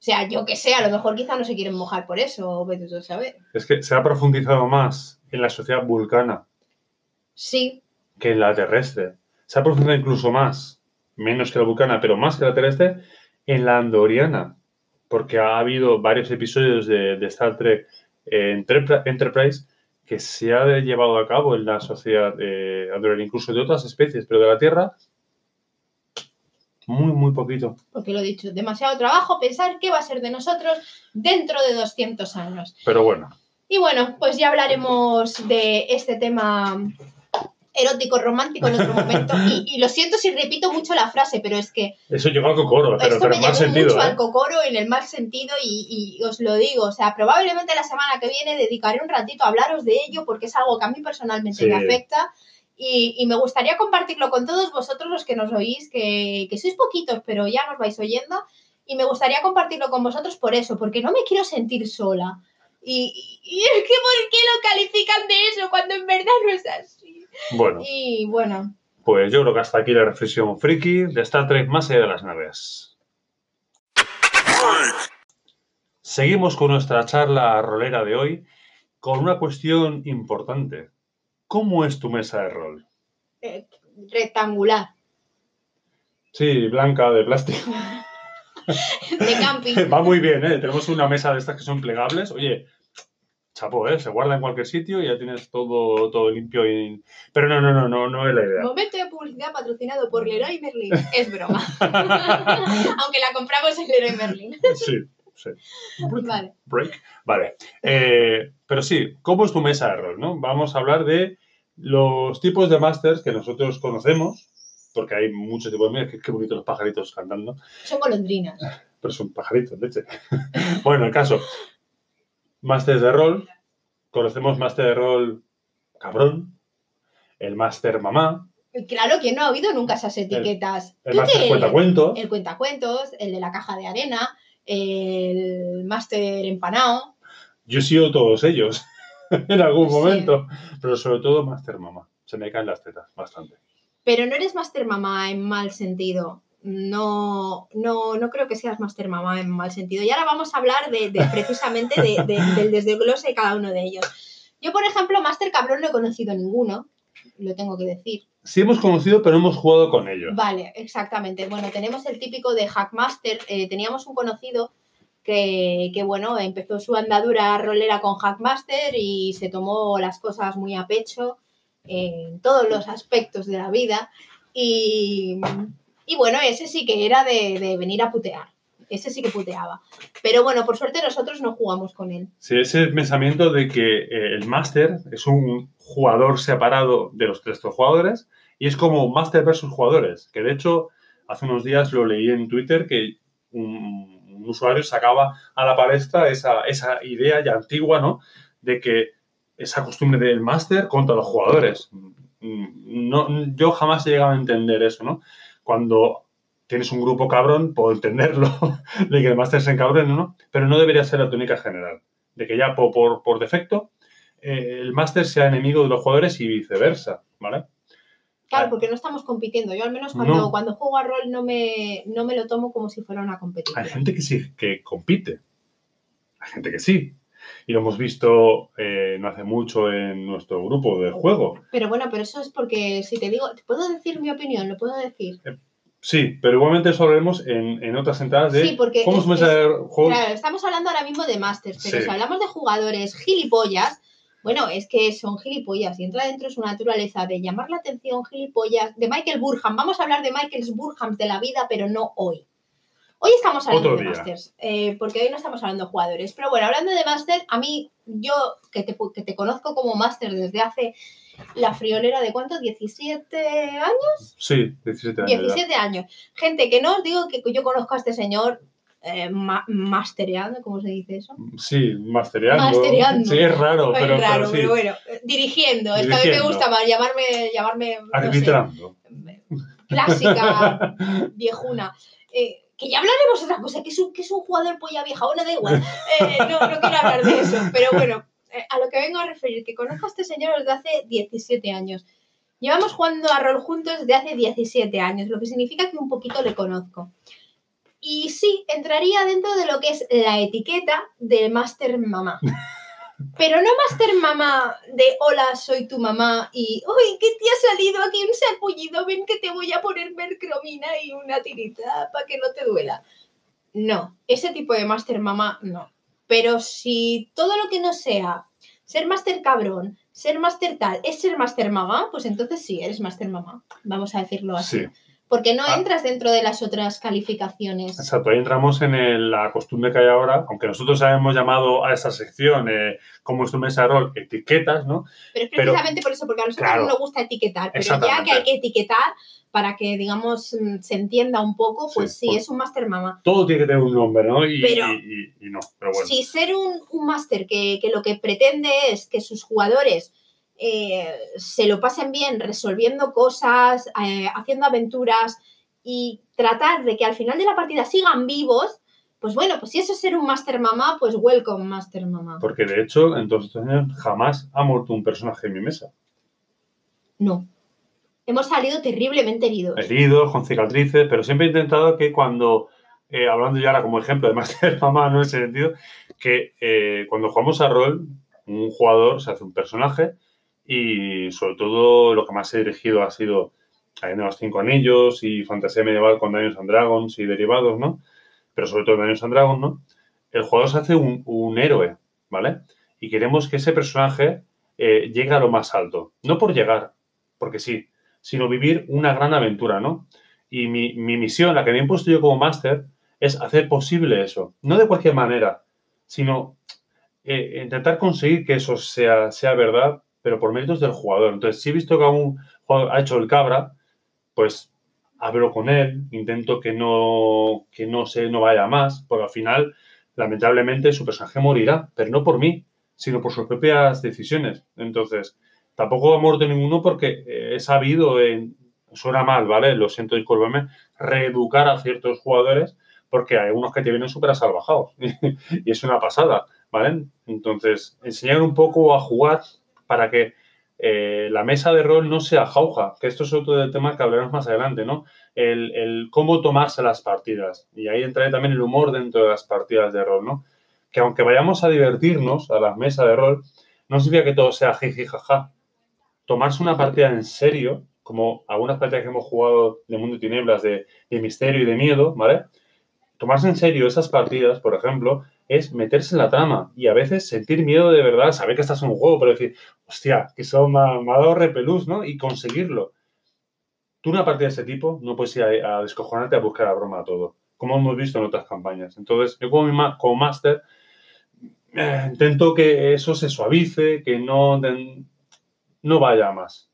O sea, yo que sé, a lo mejor quizá no se quieren mojar por eso, o vete tú a saber. Es que se ha profundizado más en la sociedad vulcana Sí, que en la terrestre. Se ha profundizado incluso más, menos que la vulcana, pero más que la terrestre, en la andoriana. Porque ha habido varios episodios de, de Star Trek eh, Enterpri- Enterprise que se ha llevado a cabo en la sociedad eh, andoriana, incluso de otras especies, pero de la Tierra, muy, muy poquito. porque lo he dicho, demasiado trabajo pensar qué va a ser de nosotros dentro de 200 años. Pero bueno, Y bueno, pues ya hablaremos de este tema erótico romántico en otro momento. *laughs* Y, y lo siento si repito mucho la frase, pero es que eso llegó al cocoro, pero, esto pero me en mal sentido. mucho ¿eh? al cocoro en el mal sentido y, y os lo digo, o sea, probablemente la semana que viene dedicaré un ratito a hablaros de ello porque es algo que a mí personalmente Sí. me afecta y, y me gustaría compartirlo con todos vosotros los que nos oís, que, que sois poquitos, pero ya nos vais oyendo y me gustaría compartirlo con vosotros por eso, porque no me quiero sentir sola. Y, y- y es que ¿por qué lo califican de eso cuando en verdad no es así? Bueno, Y bueno, pues yo creo que hasta aquí la reflexión friki de Star Trek más allá de las naves. Seguimos con nuestra charla rolera de hoy con una cuestión importante. ¿Cómo es tu mesa de rol? eh, rectangular, Sí, blanca, de plástico. *laughs* de camping. Va muy bien, ¿eh? Tenemos una mesa de estas que son plegables. Oye, chapo, ¿eh? Se guarda en cualquier sitio y ya tienes todo, todo limpio. Y... Pero no, no, no, no, no es la idea. Momento de publicidad patrocinado por Leroy Merlin. Es broma. *laughs* *laughs* Aunque la compramos en Leroy Merlin. Sí, sí. Vale. break. Vale. Eh, pero sí, ¿cómo es tu mesa de rol? ¿no? Vamos a hablar de los tipos de masters que nosotros conocemos, porque hay muchos tipos de mira, qué, qué bonitos los pajaritos cantando, Son golondrinas. pero son pajaritos, leche. *laughs* bueno, el caso, masters de rol, conocemos máster de rol cabrón, el máster mamá, Claro, ¿quién no ha oído nunca esas etiquetas? el Tú máster te- cuentacuentos, El cuentacuentos, el de la caja de arena, el máster empanado. yo he sido todos ellos *laughs* en algún Sí. momento, pero sobre todo máster mamá, se me caen las tetas bastante. Pero no eres máster mamá en mal sentido. No, no, no creo que seas máster mamá en mal sentido. Y ahora vamos a hablar de, de precisamente de- de- del desglose de cada uno de ellos. Yo, por ejemplo, máster cabrón no he conocido ninguno, lo tengo que decir. Sí hemos conocido, pero hemos jugado con ellos. Vale, exactamente. Bueno, tenemos el típico de Hackmaster. Eh, teníamos un conocido que, que, bueno, empezó su andadura rolera con Hackmaster y se tomó las cosas muy a pecho en todos los aspectos de la vida. Y, y bueno, ese sí que era de, de venir a putear. Ese sí que puteaba. Pero bueno, por suerte nosotros no jugamos con él. Sí, ese pensamiento de que eh, el máster es un jugador separado de los tres jugadores y es como máster versus jugadores, que de hecho hace unos días lo leí en Twitter que un, usuario sacaba a la palestra esa, esa idea ya antigua, ¿no? De que esa costumbre del máster contra los jugadores. Mm, No, yo jamás he llegado a entender eso, ¿no? cuando tienes un grupo cabrón, puedo entenderlo, *laughs* de que el máster se encabren, ¿no? Pero no debería ser la tónica general, de que ya por, por, por defecto eh, el máster sea enemigo de los jugadores y viceversa, ¿vale? Claro, Ah. porque no estamos compitiendo. Yo al menos cuando, No. cuando juego a rol no me, no me lo tomo como si fuera una competición. Hay gente que sí, que compite. Hay gente que sí. Y lo hemos visto eh, no hace mucho en nuestro grupo de juego. Pero bueno, pero eso es porque si te digo, ¿te puedo decir mi opinión? ¿Lo puedo decir? Sí, pero igualmente eso lo haremos en, en otras entradas de Sí, porque cómo es- es. Claro, estamos hablando ahora mismo de Masters, pero Sí. si hablamos de jugadores gilipollas, bueno, es que son gilipollas y entra dentro de su naturaleza de llamar la atención, gilipollas, de Michael Burham. Vamos a hablar de Michael Burham de la vida, pero no hoy. Hoy estamos hablando Otro de. Masters, eh, porque hoy no estamos hablando de jugadores. Pero bueno, hablando de Masters, a mí, yo que te, que te conozco como Master desde hace la friolera de cuánto, 17 años. Sí, 17 años. ya. 17 años. Gente, que no os digo que yo conozco a este señor eh, ma- mastereando, ¿cómo se dice eso? Sí, mastereando. Mastereando. Sí, es raro, Es pero, raro, pero sí. pero bueno, eh, dirigiendo. Esta vez me Dirigiendo. gusta más llamarme, llamarme no sé, Arbitrando. clásica, *laughs* viejuna. Eh, que ya hablaremos otra cosa, que es un, que es un jugador polla vieja, bueno, da igual. Eh, no, no quiero hablar de eso, pero bueno, eh, a lo que vengo a referir, que conozco a este señor desde hace 17 años. Llevamos jugando a rol juntos desde hace 17 años, lo que significa que un poquito le conozco. Y sí, entraría dentro de lo que es la etiqueta de Master Mamá. Pero no Master Mamá de hola, soy tu mamá y uy, ¿qué te ha salido aquí un sarpullido? Ven que te voy a poner mercromina y una tirita para que no te duela. No, ese tipo de Master Mamá no. Pero si todo lo que no sea ser Master cabrón, ser Master tal, es ser Master Mamá, pues entonces sí, eres Master Mamá. Vamos a decirlo así. Sí, Porque no Ah. entras dentro de las otras calificaciones. exacto. Ahí entramos en el- la costumbre que hay ahora, aunque nosotros habíamos llamado a esa sección, eh, como es tu mesa de rol, etiquetas, ¿no? Pero es Pero- precisamente por eso, porque a nosotros Claro. no nos gusta etiquetar, pero ya que hay que etiquetar para que, digamos, mm, se entienda un poco, pues Sí, es un máster mamá. Todo tiene que tener un nombre, ¿no? Y, Pero- y- y- y no, pero bueno. Si ser un, un máster que, que lo que pretende es que sus jugadores eh, se lo pasen bien resolviendo cosas, eh, haciendo aventuras y tratar de que al final de la partida sigan vivos, pues bueno, pues si eso es ser un máster mamá, pues welcome máster mamá. Porque de hecho, en todos estos años jamás ha muerto un personaje en mi mesa. No. Hemos salido terriblemente heridos. Heridos, con cicatrices, pero siempre he intentado que cuando, eh, hablando ya ahora como ejemplo de Master *laughs* Mamá, no en ese sentido, que cuando jugamos a rol, un jugador se hace un personaje y sobre todo lo que más he dirigido ha sido de los Cinco Anillos y Fantasía Medieval con Dungeons and Dragons y derivados, ¿no? Pero sobre todo Dungeons and Dragons, ¿no? El jugador se hace un, un héroe, ¿vale? Y queremos que ese personaje eh, llegue a lo más alto. No por llegar, porque sí, sino vivir una gran aventura, ¿no? Y mi, mi misión, la que me he impuesto yo como máster, es hacer posible eso. No de cualquier manera, sino eh, intentar conseguir que eso sea, sea verdad, pero por méritos del jugador. Entonces, si he visto que un jugador ha hecho el cabra, pues hablo con él, intento que no, que no se no vaya más, porque al final, lamentablemente, su personaje morirá, pero no por mí, sino por sus propias decisiones. Entonces, tampoco ha muerto ninguno porque eh, he sabido, en, suena mal, ¿vale? Lo siento, discúlpeme, reeducar a ciertos jugadores porque hay unos que te vienen súper salvajados *laughs* y es una pasada, ¿vale? Entonces, enseñar un poco a jugar para que eh, la mesa de rol no sea jauja, que esto es otro del tema que hablaremos más adelante, ¿no? El, el cómo tomarse las partidas. Y ahí entra también el humor dentro de las partidas de rol, ¿no? Que aunque vayamos a divertirnos a la mesa de rol, no significa que todo sea jiji jaja. Tomarse una partida en serio, como algunas partidas que hemos jugado de Mundo y Tinieblas, de, de misterio y de miedo, ¿vale? Tomarse en serio esas partidas, por ejemplo, es meterse en la trama y a veces sentir miedo de verdad, saber que estás en un juego, pero decir, hostia, que eso me ha, me ha dado repelús, ¿no? Y conseguirlo. Tú una partida de ese tipo no puedes ir a, a descojonarte a buscar la broma a todo, como hemos visto en otras campañas. Entonces, yo como, mi como máster eh, intento que eso se suavice, que no, no vaya a más.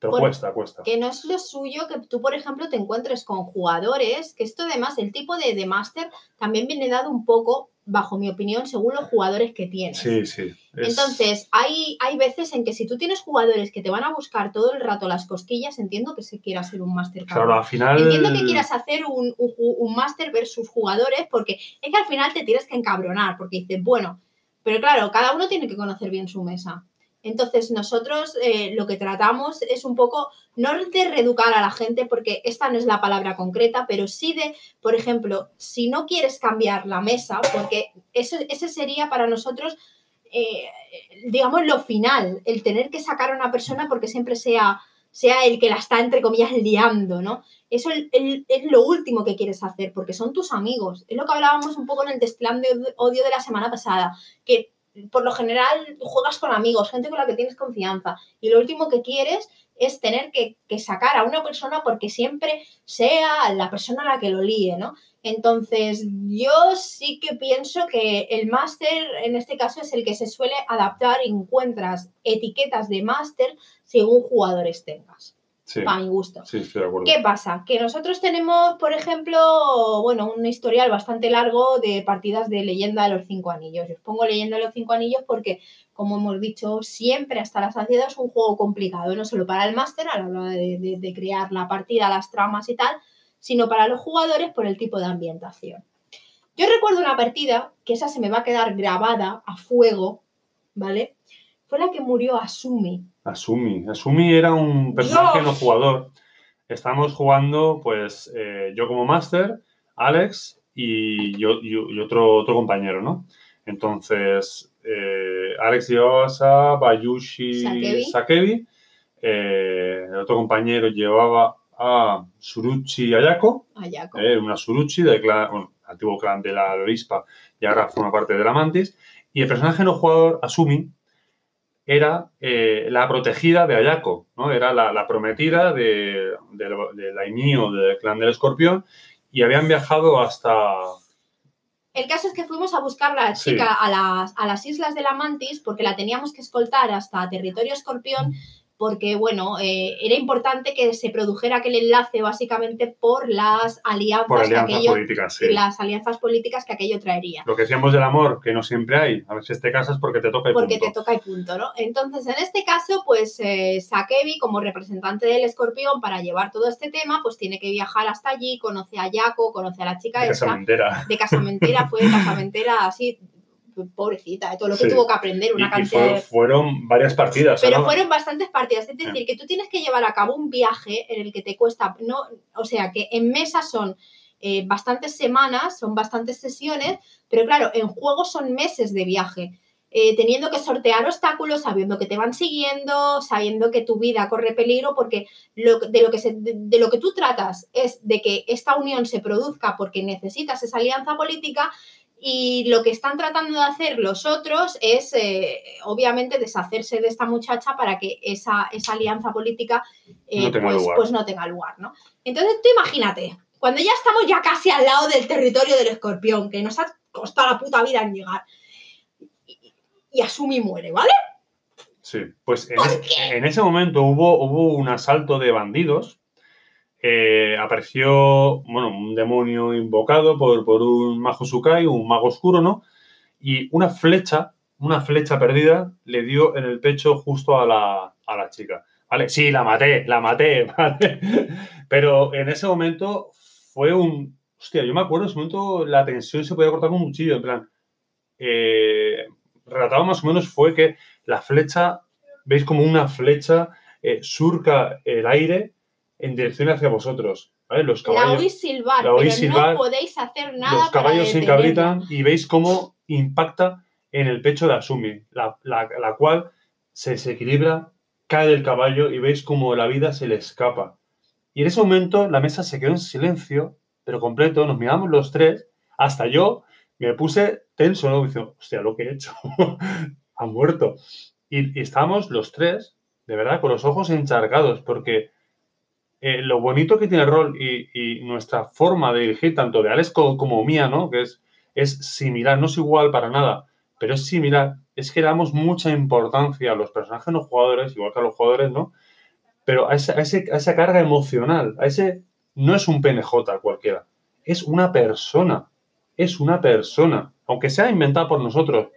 Pero Por- cuesta, cuesta. Que no es lo suyo que tú, por ejemplo, te encuentres con jugadores, que esto además, el tipo de, de máster también viene dado un poco bajo mi opinión, según los jugadores que tienes. Sí, sí. es- Entonces, hay, hay veces en que si tú tienes jugadores que te van a buscar todo el rato las cosquillas, entiendo que se quiera hacer un máster claro, al final. Entiendo que quieras hacer un, un, un máster versus jugadores, porque es que al final te tienes que encabronar, porque dices, bueno, pero claro, cada uno tiene que conocer bien su mesa. Entonces, nosotros eh, lo que tratamos es un poco, no de reeducar a la gente, porque esta no es la palabra concreta, pero sí de, por ejemplo, si no quieres cambiar la mesa, porque eso, ese sería para nosotros, eh, digamos, lo final, el tener que sacar a una persona porque siempre sea, sea el que la está, entre comillas, liando, ¿no? Eso el- es lo último que quieres hacer, porque son tus amigos. Es lo que hablábamos un poco en el desplán de odio de la semana pasada, que por lo general juegas con amigos, gente con la que tienes confianza, y lo último que quieres es tener que, que sacar a una persona porque siempre sea la persona la que lo líe, ¿no? Entonces, yo sí que pienso que el máster, en este caso, es el que se suele adaptar encuentras etiquetas de máster según jugadores tengas, Sí, para mi gusto. sí, estoy de acuerdo. ¿Qué pasa? Que nosotros tenemos, por ejemplo, bueno, un historial bastante largo de partidas de leyenda de los cinco anillos. Yo os pongo leyenda de los cinco anillos porque, como hemos dicho, siempre hasta la saciedad es un juego complicado, no solo para el máster a la hora de, de- de crear la partida, las tramas y tal, sino para los jugadores por el tipo de ambientación. Yo recuerdo una partida, que esa se me va a quedar grabada a fuego, ¿vale? Fue la que murió Asumi. Asumi. Asumi era un personaje Dios. no jugador. Estábamos jugando, pues, eh, yo como máster, Alex y, yo, y- y otro, otro compañero, ¿no? Entonces, eh, Alex llevaba a Bayushi Sakebi. Sakebi. eh, el otro compañero llevaba a Suruchi Ayako, Ayako. eh, una Suruchi del clan, bueno, antiguo clan de la Avispa y ahora forma parte de la Mantis. Y el personaje no jugador, Asumi, era eh, la protegida de Ayako, ¿no? Era la, la prometida de, de, de Daimyo, del clan del escorpión, y habían viajado hasta... El caso es que fuimos a buscar a la Sí. chica a, las, a las islas de la Mantis porque la teníamos que escoltar hasta territorio escorpión porque, bueno, eh, era importante que se produjera aquel enlace básicamente por las alianzas, por que alianzas aquello, políticas, sí. las alianzas políticas que aquello traería. Lo que decíamos del amor, que no siempre hay. A veces te casas porque te toca y Porque punto. te toca y punto, ¿no? Entonces, en este caso, pues eh, Sakebi, como representante del escorpión, para llevar todo este tema, pues tiene que viajar hasta allí, conoce a Yako, conoce a la chica De esta, casamentera. de casamentera, fue de casamentera así, pobrecita, de todo lo que Sí. tuvo que aprender, una y cantidad fue- de fueron varias partidas. pero ¿no? fueron bastantes partidas. Es decir, que tú tienes que llevar a cabo un viaje en el que te cuesta, no, o sea, que en mesa son eh, bastantes semanas, son bastantes sesiones, pero claro, en juego son meses de viaje. eh, teniendo que sortear obstáculos, sabiendo que te van siguiendo, sabiendo que tu vida corre peligro, porque lo, de, lo que se- de, de lo que tú tratas es de que esta unión se produzca porque necesitas esa alianza política y lo que están tratando de hacer los otros es, eh, obviamente, deshacerse de esta muchacha para que esa, esa alianza política eh, No tenga pues, lugar. pues no tenga lugar, ¿no? Entonces tú imagínate, cuando ya estamos ya casi al lado del territorio del escorpión, que nos ha costado la puta vida en llegar, y, y Asumi muere, ¿vale? Sí, pues en, en ese momento hubo, hubo un asalto de bandidos. Eh, apareció, bueno, un demonio invocado por, por un mago Sukai, un mago oscuro, ¿no? Y una flecha, una flecha perdida, le dio en el pecho justo a la, a la chica. ¿Vale? Sí, la maté, la maté, *laughs* ¿vale? Pero en ese momento fue un... Hostia, yo me acuerdo, en ese momento la tensión se podía cortar con un cuchillo, en plan... eh, relatado más o menos fue que la flecha, veis como una flecha eh, surca el aire en dirección hacia vosotros. ¿vale? Los La caballos, oís silbar, la oís pero silbar, no podéis hacer nada los caballos se encabritan y veis cómo impacta en el pecho de Asumi, la, la- la cual se desequilibra, cae del caballo y veis cómo la vida se le escapa. Y en ese momento la mesa se quedó en silencio, pero completo, nos miramos los tres, hasta yo me puse tenso, ¿no? Diciendo, hostia, lo que he hecho, *laughs* ha muerto. Y, y estábamos los tres, de verdad, con los ojos encharcados, porque eh, lo bonito que tiene el rol y, nuestra forma de dirigir, tanto de Alex co- como, mía, ¿no? Que es, es similar, no es igual para nada, pero es similar. Es que damos mucha importancia a los personajes no jugadores, igual que a los jugadores, ¿no? Pero a, ese- a ese- a esa carga emocional, a ese. No es un PNJ cualquiera, es una persona. Es una persona. aunque sea inventada por nosotros.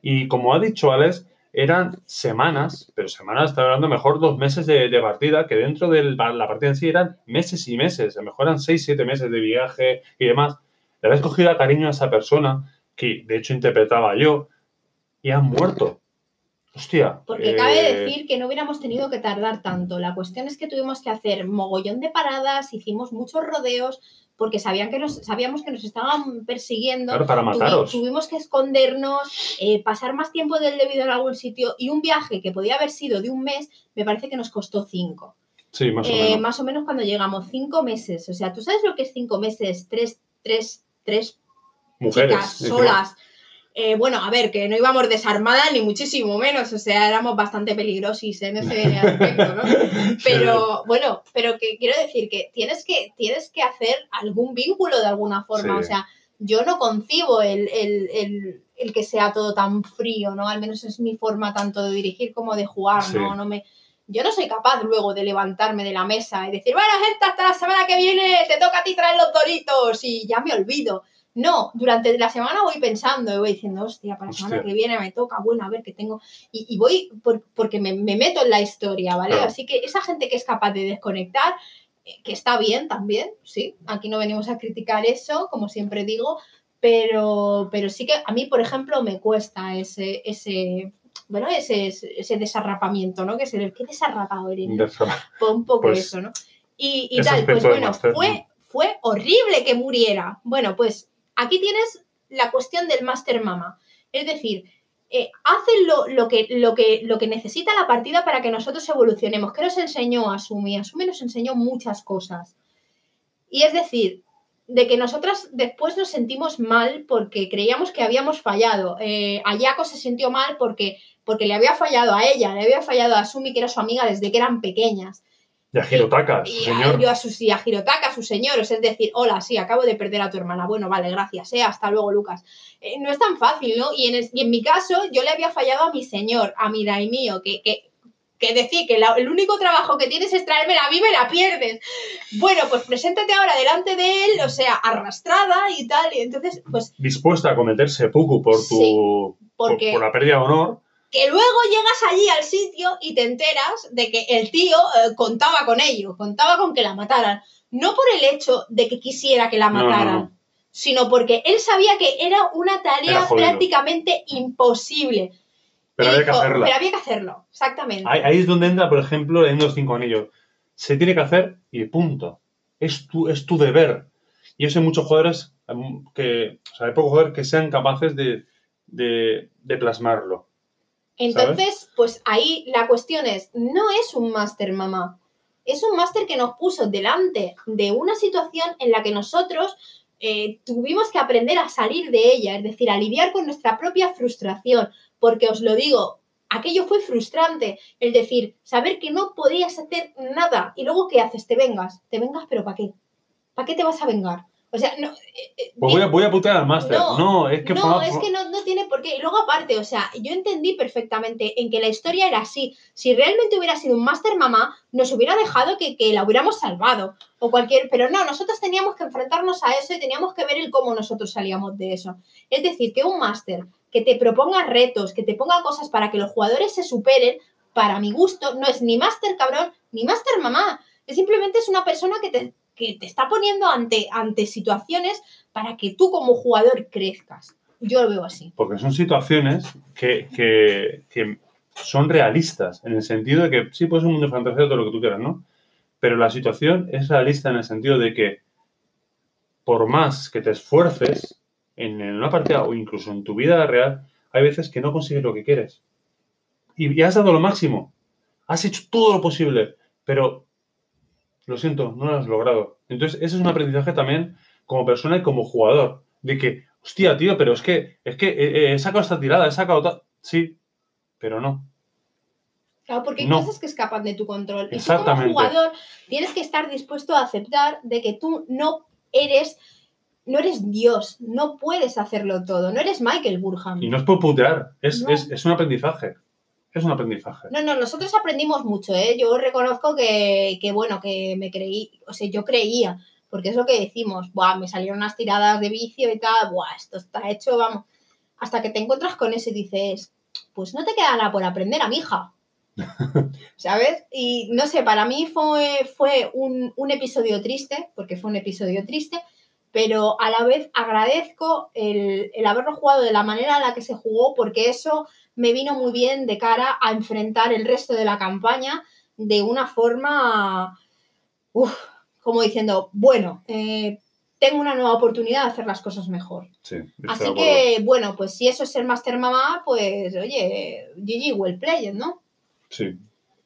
Y como ha dicho Alex, eran semanas, pero semanas, está hablando mejor dos meses de, de partida, que dentro de la partida en sí eran meses y meses, a lo mejor eran seis, siete meses de viaje y demás. Le habéis cogido cariño a esa persona, que de hecho interpretaba yo, y han muerto. Hostia. Porque cabe eh, decir que no hubiéramos tenido que tardar tanto. La cuestión es que tuvimos que hacer mogollón de paradas, hicimos muchos rodeos, porque sabían que nos, sabíamos que nos estaban persiguiendo. Claro, para Tuvi- mataros. tuvimos que escondernos, eh, pasar más tiempo del debido en algún sitio y un viaje que podía haber sido de un mes, me parece que nos costó cinco. Sí, más o Eh, menos. más o menos cuando llegamos, cinco meses. O sea, ¿tú sabes lo que es cinco meses? Tres, tres, tres Mujeres. chicas encima. Eh, bueno, a ver, que no íbamos desarmadas ni muchísimo menos, o sea, éramos bastante peligrosis en ese *laughs* aspecto, ¿no? Pero bueno, pero que quiero decir que tienes que, tienes que hacer algún vínculo de alguna forma, Sí. o sea, yo no concibo el, el- el- el que sea todo tan frío, ¿no? Al menos es mi forma tanto de dirigir como de jugar, Sí. ¿no? no me, yo no soy capaz luego de levantarme de la mesa y decir, bueno, gente, hasta la semana que viene te toca a ti traer los doritos y ya me olvido. No, durante la semana voy pensando y voy diciendo, hostia, para la semana que viene me toca, bueno, a ver qué tengo. Y, y voy por- porque me, me meto en la historia, ¿vale? Claro. Así que esa gente que es capaz de desconectar, eh, que está bien también, sí, aquí no venimos a criticar eso, como siempre digo, pero, pero sí que a mí, por ejemplo, me cuesta ese, ese bueno, ese, ese desarrapamiento, ¿no? Que es el, qué desarrapado eres, un poco Pues, eso, ¿no? Y, y tal, pues bueno, fue, fue horrible que muriera. Bueno, pues aquí tienes la cuestión del Master Mama. Es decir, eh, hace lo, lo que, lo, que, lo que necesita la partida para que nosotros evolucionemos. ¿Qué nos enseñó Asumi? Asumi nos enseñó muchas cosas. Y es decir, de que nosotras después nos sentimos mal porque creíamos que habíamos fallado. Eh, Ayako se sintió mal porque, porque le había fallado a ella, le había fallado a Asumi, que era su amiga desde que eran pequeñas. Y a Hirotaka, su Y señor. a, yo a, sus, y a Hirotaka, a sus señores, es decir, hola, sí, acabo de perder a tu hermana. Bueno, vale, gracias, ¿eh? hasta luego, Lucas. Eh, no es tan fácil, ¿no? Y en, es- y en mi caso, yo le había fallado a mi señor, a mi daimío, que, que, que decir que la- el único trabajo que tienes es traérmela a mí, me la pierdes. Bueno, pues preséntate ahora delante de él, o sea, arrastrada y tal, y entonces, pues, Dispuesta a cometer seppuku por tu. Sí, por, por la pérdida de honor. Que luego llegas allí al sitio y te enteras de que el tío eh, contaba con ello, contaba con que la mataran. No por el hecho de que quisiera que la No, no, mataran, no. sino porque él sabía que era una tarea prácticamente imposible. Pero Y había que dijo, hacerla. Pero había que hacerlo, exactamente. Ahí, ahí es donde entra, por ejemplo, en los cinco anillos. Se tiene que hacer y punto. Es tu, es tu deber. Y eso hay muchos jugadores em, que. O sea, hay pocos jugadores que sean capaces de, de, de plasmarlo. Entonces, pues ahí la cuestión es, no es un máster, mamá. Es un máster que nos puso delante de una situación en la que nosotros eh, tuvimos que aprender a salir de ella, es decir, a con nuestra propia frustración, porque os lo digo, aquello fue frustrante, el decir, saber que no podías hacer nada y luego ¿qué haces? Te vengas, te vengas, pero ¿para qué? ¿Para qué te vas a vengar? O sea, no, eh, eh, Pues voy a, voy a putear al máster. No, No, es que no, forma- es que no, no tiene por qué. Y luego aparte, o sea, yo entendí perfectamente en que la historia era así. Si realmente hubiera sido un máster mamá, nos hubiera dejado que, que la hubiéramos salvado. O cualquier. Pero no, nosotros teníamos que enfrentarnos a eso y teníamos que ver el cómo nosotros salíamos de eso. Es decir, que un máster que te proponga retos, que te ponga cosas para que los jugadores se superen, para mi gusto, no es ni máster cabrón, ni máster mamá. Simplemente es una persona que te, que te está poniendo ante, ante situaciones para que tú como jugador crezcas. Yo lo veo así. Porque son situaciones que, que- son realistas, en el sentido de que sí, puede ser un mundo fantasía, todo lo que tú quieras, ¿no? Pero la situación es realista en el sentido de que por más que te esfuerces en, una partida o incluso en tu vida real, hay veces que no consigues lo que quieres. Y has dado lo máximo. Has hecho todo lo posible, pero lo siento, no lo has logrado. Entonces, ese es un aprendizaje también como persona y como jugador. De que, hostia, tío, pero es que, es que eh, eh, he sacado esta tirada, he sacado tal. Sí, pero no. Claro, porque hay No. cosas que escapan de tu control. Y tú como jugador tienes que estar dispuesto a aceptar de que tú no eres, no eres Dios, no puedes hacerlo todo, no eres Michael Burham. Y no es por putear, es, No. es, es un aprendizaje. Es un aprendizaje. No, no, nosotros aprendimos mucho, ¿eh? Yo reconozco que, que, bueno, que me creí, o sea, yo creía, porque es lo que decimos, buah, me salieron unas tiradas de vicio y tal, buah, esto está hecho, vamos. hasta que te encuentras con eso y dices, pues no te queda nada por aprender, a mi hija. ¿Sabes? Y no sé, para mí fue, fue un, un episodio triste, porque fue un episodio triste, pero a la vez agradezco el, el, haberlo jugado de la manera en la que se jugó, porque eso me vino muy bien de cara a enfrentar el resto de la campaña de una forma, uf, como diciendo, bueno, eh, tengo una nueva oportunidad de hacer las cosas mejor. Sí, Así que, bueno, pues si eso es ser Master Mamá, pues oye, GG, well played, ¿no? Sí,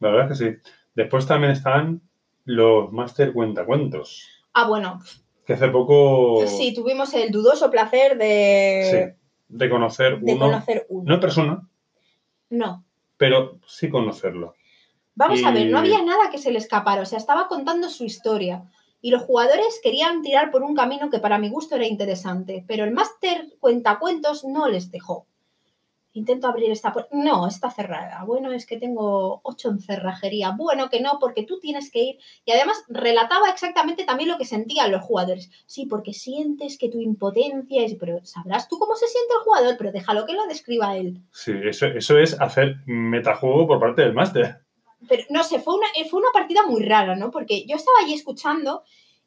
la verdad es que sí. Después también están los Master Cuentacuentos. Ah, bueno. Que hace poco. Sí, tuvimos el dudoso placer de. Sí, de conocer de uno. conocer uno. No en persona, No. pero sí conocerlo. Vamos a ver, no había nada que se le escapara, o sea, estaba contando su historia. Y los jugadores querían tirar por un camino que para mi gusto era interesante, pero el máster cuentacuentos no les dejó. Intento abrir esta puerta. No, está cerrada. Bueno, es que tengo ocho en cerrajería. Bueno, que no, porque tú tienes que ir. Y además relataba exactamente también lo que sentían los jugadores. Sí, porque sientes que tu impotencia es. Pero sabrás tú cómo se siente el jugador, pero déjalo que lo describa él. Sí, eso, eso es hacer metajuego por parte del máster. pero no sé, fue una, fue una partida muy rara, ¿no? Porque yo estaba allí escuchando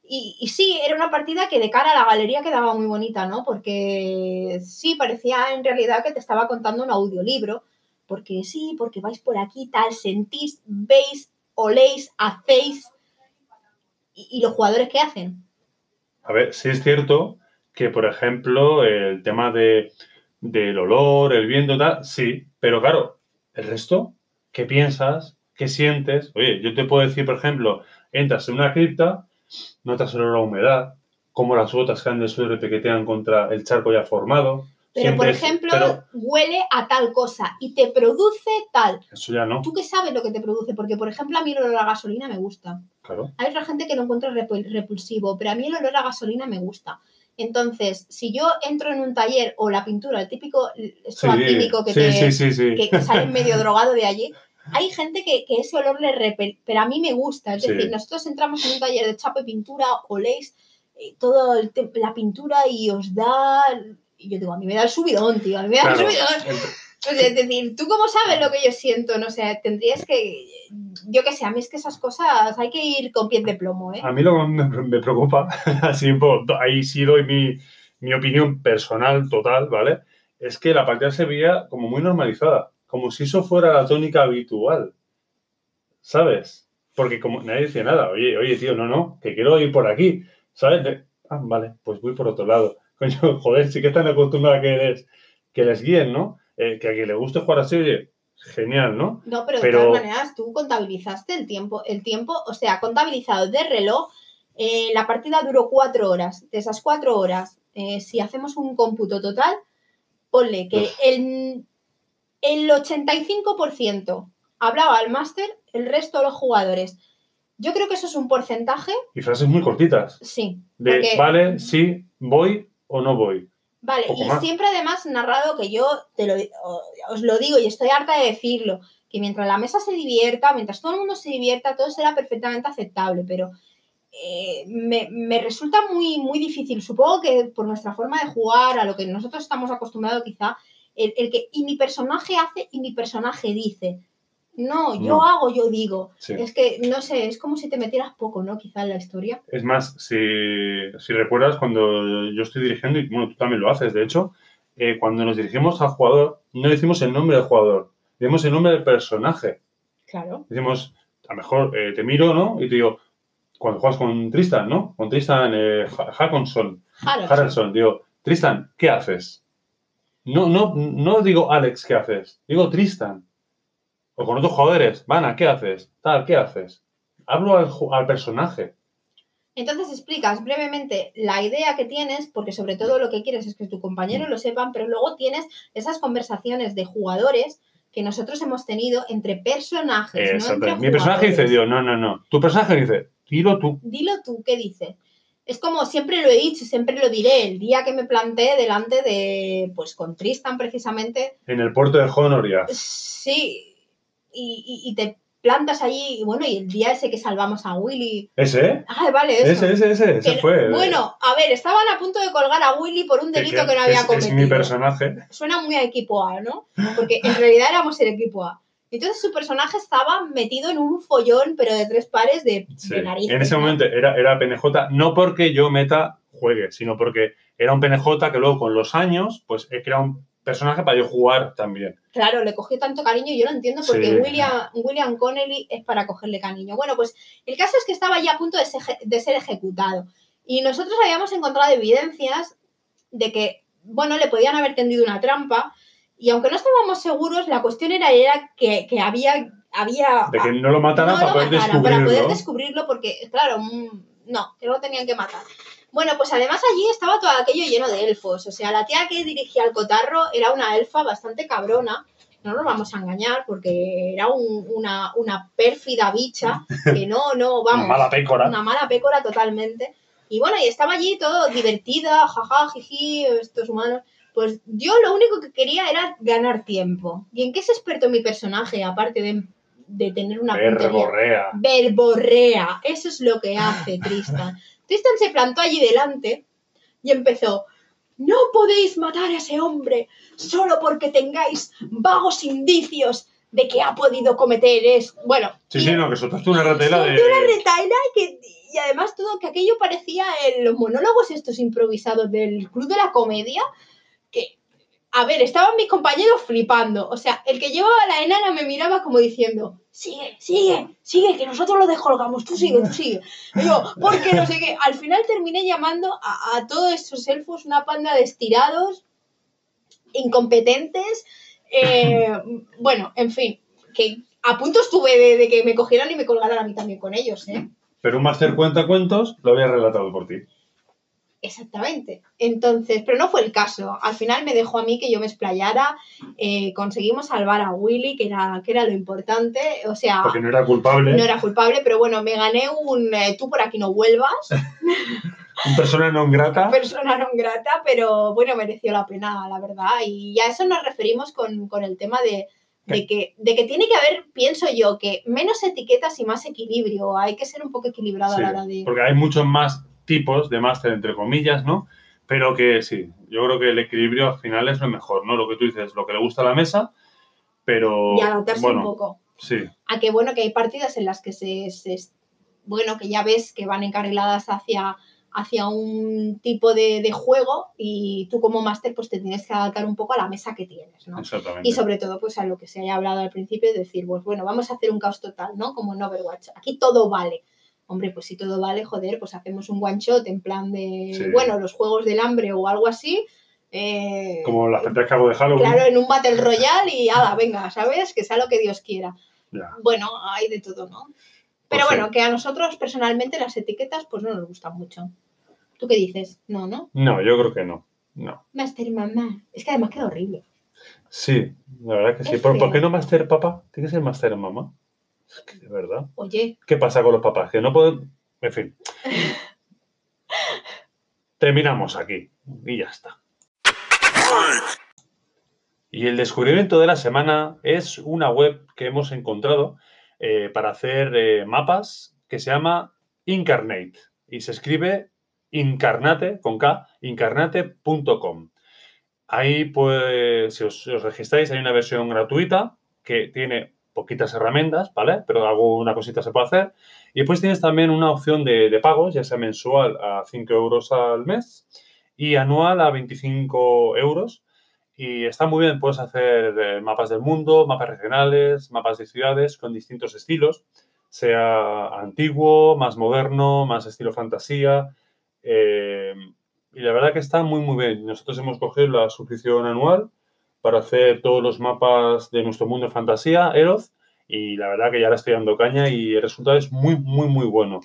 y, sí, era una partida que de cara a la galería quedaba muy bonita, ¿no? Porque sí, parecía en realidad que te estaba contando un audiolibro, porque sí, porque vais por aquí, tal, sentís, veis, oléis, hacéis. ¿Y, y los jugadores qué hacen? A ver, sí es cierto que, por ejemplo, el tema de, del olor, el viento, tal, sí, pero claro, el resto, ¿qué piensas? ¿Qué sientes? Oye, yo te puedo decir, por ejemplo, entras en una cripta, notas el olor a humedad, cómo las gotas caen del suelo y pequetean contra el charco ya formado. Pero, por ejemplo, pero huele a tal cosa y te produce tal. eso ya no, ¿Tú qué sabes lo que te produce? Porque, por ejemplo, a mí el olor a gasolina me gusta. claro. Hay otra gente que lo encuentra repul- repulsivo, pero a mí el olor a gasolina me gusta. Entonces, si yo entro en un taller o la pintura, el típico, Sí, típico que, sí, te, sí. que, que sale medio *laughs* drogado de allí, hay gente que, que ese olor le repel, pero a mí me gusta. Es Sí. decir, nosotros entramos en un taller de chapa y pintura, oléis eh, te- la pintura y os da... Y yo digo, a mí me da el subidón, tío, a mí me da Claro, el subidón. *laughs* Pues, es decir, ¿tú cómo sabes lo que yo siento? No sé, tendrías que, yo qué sé, a mí es que esas cosas hay que ir con pies de plomo, ¿eh? A mí lo que me, me preocupa, *laughs* así poco, ahí sí doy mi, mi opinión personal total, ¿vale? Es que la partida se veía como muy normalizada, como si eso fuera la tónica habitual, ¿sabes? Porque como nadie decía nada, oye, oye, tío, no, no, que quiero ir por aquí, ¿sabes? De- ah, vale, pues voy por otro lado. *laughs* Coño, joder, sí que están acostumbrados a que les, que les guíen, ¿no? Eh, que a quien le guste jugar así, oye, genial, ¿no? No, pero, Pero- de todas maneras, tú contabilizaste el tiempo, el tiempo, o sea, contabilizado de reloj, eh, la partida duró cuatro horas. De esas cuatro horas, eh, si hacemos un cómputo total, ponle que Uf. el, el 85% hablaba al máster, el resto los jugadores. Yo creo que eso es un porcentaje, Y frases muy cortitas, sí. de, porque- vale, sí, voy o no voy. Vale, y más. siempre además narrado que yo te lo, os lo digo y estoy harta de decirlo, que mientras la mesa se divierta, mientras todo el mundo se divierta, todo será perfectamente aceptable, pero eh, me, me resulta muy, muy difícil, supongo que por nuestra forma de jugar, a lo que nosotros estamos acostumbrados quizá, el, el que y mi personaje hace y mi personaje dice. No, yo No. hago, yo digo. Sí. Es que, no sé, es como si te metieras poco, ¿no? Quizá en la historia. Es más, si, si recuerdas, cuando yo estoy dirigiendo, y bueno, tú también lo haces, de hecho, eh, cuando nos dirigimos al jugador, no decimos el nombre del jugador, decimos el nombre del personaje. Claro. Decimos, a lo mejor eh, te miro, ¿no? Y te digo, cuando juegas con Tristan, ¿no? Con Tristan eh, Ha- Hackinson, Harrelson. Harrelson, digo, Tristan, ¿qué haces? No, no, no digo Alex, ¿qué haces? Digo Tristan. O con otros jugadores, Vana, ¿qué haces? Tal, ¿qué haces? Hablo al, personaje. Entonces explicas brevemente la idea que tienes, porque sobre todo lo que quieres es que tu compañero lo sepan, pero luego tienes esas conversaciones de jugadores que nosotros hemos tenido entre personajes, no entre Mi personaje dice. Dios, no, no, no. Tu personaje dice, dilo tú. Dilo tú, ¿qué dice? Es como siempre lo he dicho, siempre lo diré, el día que me planteé delante de, pues con Tristan precisamente, En el puerto de Honoria. sí, y, y- y te plantas allí, y bueno, y el día ese que salvamos a Willy. ¿Ese? Ah, vale, eso. Ese, ese, ese, ese Que- fue. Bueno, a ver, estaban a punto de colgar a Willy por un Que- delito que, no había es, cometido. es mi personaje. Suena muy a equipo A, ¿no? Porque en realidad éramos el equipo A. Entonces su personaje estaba metido en un follón, pero de tres pares de, Sí. de narices. En ese momento era, era PNJ, no porque yo meta juegue, sino porque era un PNJ que luego con los años, pues he creado un personaje para yo jugar también. Claro, le cogió tanto cariño y yo lo entiendo porque Sí. William, William Connelly es para cogerle cariño. Bueno, pues el caso es que estaba ya a punto de ser, de ser ejecutado. Y nosotros habíamos encontrado evidencias de que, bueno, le podían haber tendido una trampa. Y aunque no estábamos seguros, la cuestión era, era que, que había, había De que no lo mataran no para poder mataran, descubrirlo. para poder descubrirlo, porque, claro, mm, no, que no lo tenían que matar. Bueno, pues además allí estaba todo aquello lleno de elfos. O sea, la tía que dirigía el cotarro era una elfa bastante cabrona. No nos vamos a engañar, porque era un- una, una pérfida bicha que no, no, *laughs* vamos. Una mala pécora. Una mala pécora totalmente. Y bueno, y estaba allí todo divertida, jaja, jiji, estos humanos. Pues yo lo único que quería era ganar tiempo. ¿Y en qué es experto mi personaje, aparte de, de tener una puntería? Verborrea. verborrea. Eso es lo que hace Tristan. *laughs* Tristan se plantó allí delante y empezó. No podéis matar a ese hombre solo porque tengáis vagos indicios de que ha podido cometer es Bueno, Sí, y- sí, no, que soltaste una ratela de... una retaila y, que, y además todo que aquello parecía en los monólogos estos improvisados del Club de la Comedia. A ver, estaban mis compañeros flipando. O sea, el que llevaba a la enana me miraba como diciendo, sigue, sigue, sigue, que nosotros lo descolgamos, tú sigue, tú sigue. Y yo, porque no sé qué. Al final terminé llamando a, a todos estos elfos una panda de estirados, incompetentes. eh, *laughs* bueno, en fin, que a punto estuve de, de que me cogieran y me colgaran a mí también con ellos, ¿eh? Pero un máster cuenta cuentos lo había relatado por ti. Exactamente. Entonces, pero no fue el caso. Al final me dejó a mí que yo me explayara. eh, conseguimos salvar a Willy, que era, que era lo importante. O sea, Porque no era culpable. no era culpable, pero bueno, me gané un eh, tú por aquí no vuelvas, *laughs* Un persona non grata. persona no grata, pero bueno, mereció la pena, la verdad. Y a eso nos referimos con, con el tema de, de que, de que tiene que haber, pienso yo, que menos etiquetas y más equilibrio. Hay que ser un poco equilibrado Sí, a la hora de. porque hay muchos más tipos de máster, entre comillas, ¿no? Pero que sí, yo creo que el equilibrio al final es lo mejor, ¿no? Lo que tú dices, lo que le gusta a la mesa, pero... Y adaptarse bueno, un poco. Sí, a que bueno que hay partidas en las que se, se- bueno que ya ves que van encarriladas hacia hacia un tipo de, de juego y tú como máster pues te tienes que adaptar un poco a la mesa que tienes, ¿no? exactamente. Y sobre todo pues a lo que se haya hablado al principio de decir, pues bueno, vamos a hacer un caos total, ¿no? Como en Overwatch. Aquí todo vale. Hombre, pues si todo vale, joder, pues hacemos un one shot en plan de, Sí. bueno, los juegos del hambre o algo así. eh, Como las partidas que hago de Halloween. Claro, en un Battle Royale y ala, venga, ¿sabes? Que sea lo que Dios quiera. Ya. Bueno, hay de todo, ¿no? Pero Pues sí. bueno, que a nosotros personalmente las etiquetas pues no nos gustan mucho. ¿Tú qué dices? No, ¿no? No, yo creo que no. No. Master mamá. Es que además queda horrible. Sí, la verdad que sí. ¿Por, por qué no Master Papá? Tiene que ser Master Mamá. De verdad. Oye, ¿Qué pasa con los papás? Que no pueden. En fin. *laughs* Terminamos aquí. Y ya está. Y el descubrimiento de la semana es una web que hemos encontrado eh, para hacer eh, mapas que se llama Incarnate. Y se escribe incarnate, con K, incarnate.com. Ahí, pues, si os, si os registráis, hay una versión gratuita que tiene poquitas herramientas, ¿vale? Pero alguna cosita se puede hacer. Y después tienes también una opción de, pagos, ya sea mensual a 5 euros al mes y anual a 25 euros. Y está muy bien, puedes hacer eh, mapas del mundo, mapas regionales, mapas de ciudades con distintos estilos, sea antiguo, más moderno, más estilo fantasía. eh, y la verdad que está muy, muy bien. Nosotros hemos cogido la suscripción anual para hacer todos los mapas de nuestro mundo de fantasía, Eroth, y la verdad que ya le estoy dando caña y el resultado es muy, muy, muy bueno.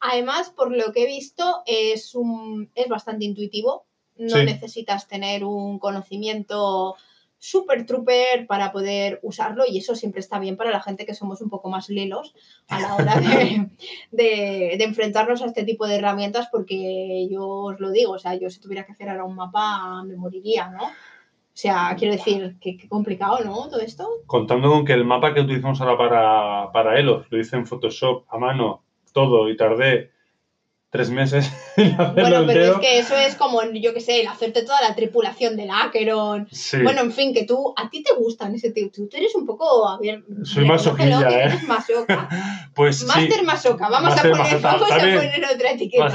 además, por lo que he visto, es, un, es bastante intuitivo. No Sí. necesitas tener un conocimiento super trooper para poder usarlo y eso siempre está bien para la gente que somos un poco más lelos a la hora de, *laughs* de- de enfrentarnos a este tipo de herramientas porque yo os lo digo, o sea, yo si tuviera que hacer ahora un mapa me moriría, ¿no? O sea, quiero decir, que, qué complicado, ¿no? Todo esto. Contando con que el mapa que utilizamos ahora para, para Elos lo hice en Photoshop a mano, todo, y tardé tres meses *laughs* hacerlo Bueno, pero entero. es que eso es como, yo qué sé, el hacerte toda la tripulación del Acheron. Sí. Bueno, en fin, que tú, a ti te gustan ese tipo. Tú, eres un poco, a ver, Soy que ¿eh? eres masoca. *laughs* pues sí, Master masoca, vamos, a, poner, masoca, vamos a poner otra etiqueta.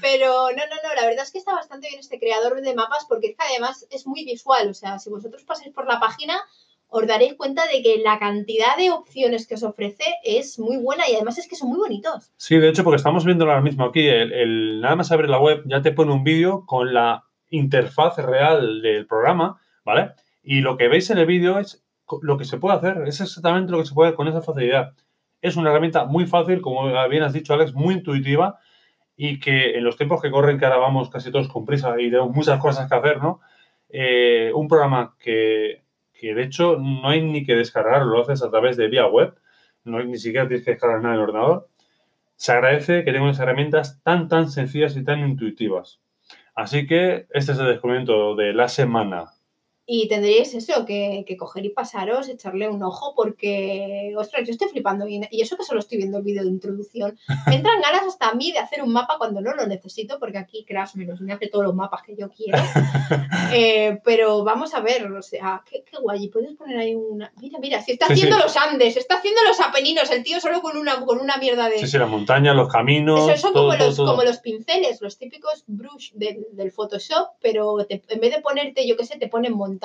Pero no, no, no, la verdad es que está bastante bien este creador de mapas porque es que además es muy visual. O sea, si vosotros pasáis por la página, os daréis cuenta de que la cantidad de opciones que os ofrece es muy buena y además es que son muy bonitos. Sí, de hecho, porque estamos viendo ahora mismo aquí, el, nada más abrir la web ya te pone un vídeo con la interfaz real del programa, ¿vale? Y lo que veis en el vídeo es lo que se puede hacer, es exactamente lo que se puede con esa facilidad. Es una herramienta muy fácil, como bien has dicho, Alex, muy intuitiva y que en los tiempos que corren, que ahora vamos casi todos con prisa y tenemos muchas cosas que hacer, ¿no? Eh, un programa que, que de hecho no hay ni que descargarlo, lo haces a través de vía web, no hay, ni siquiera tienes que descargar nada en el ordenador. Se agradece que tengan unas herramientas tan, tan sencillas y tan intuitivas. Así que este es el descubrimiento de la semana. Y tendríais eso, que, que coger y pasaros, echarle un ojo, porque, ostras, yo estoy flipando. Y, y eso que solo estoy viendo el vídeo de introducción. *laughs* Me entran ganas hasta a mí de hacer un mapa cuando no lo necesito, porque aquí Crash me los me hace todos los mapas que yo quiero. *laughs* Eh, pero vamos a ver, o sea, qué, qué guay. Y puedes poner ahí una. Mira, mira, si está Sí, haciendo sí. los Andes, está haciendo los Apeninos, el tío solo con una, con una mierda de. Sí, sí, las montañas, los caminos, Eso son todo, como, todo, los, todo. como los pinceles, los típicos brush del, del Photoshop, pero te- en vez de ponerte, yo qué sé, te ponen montañas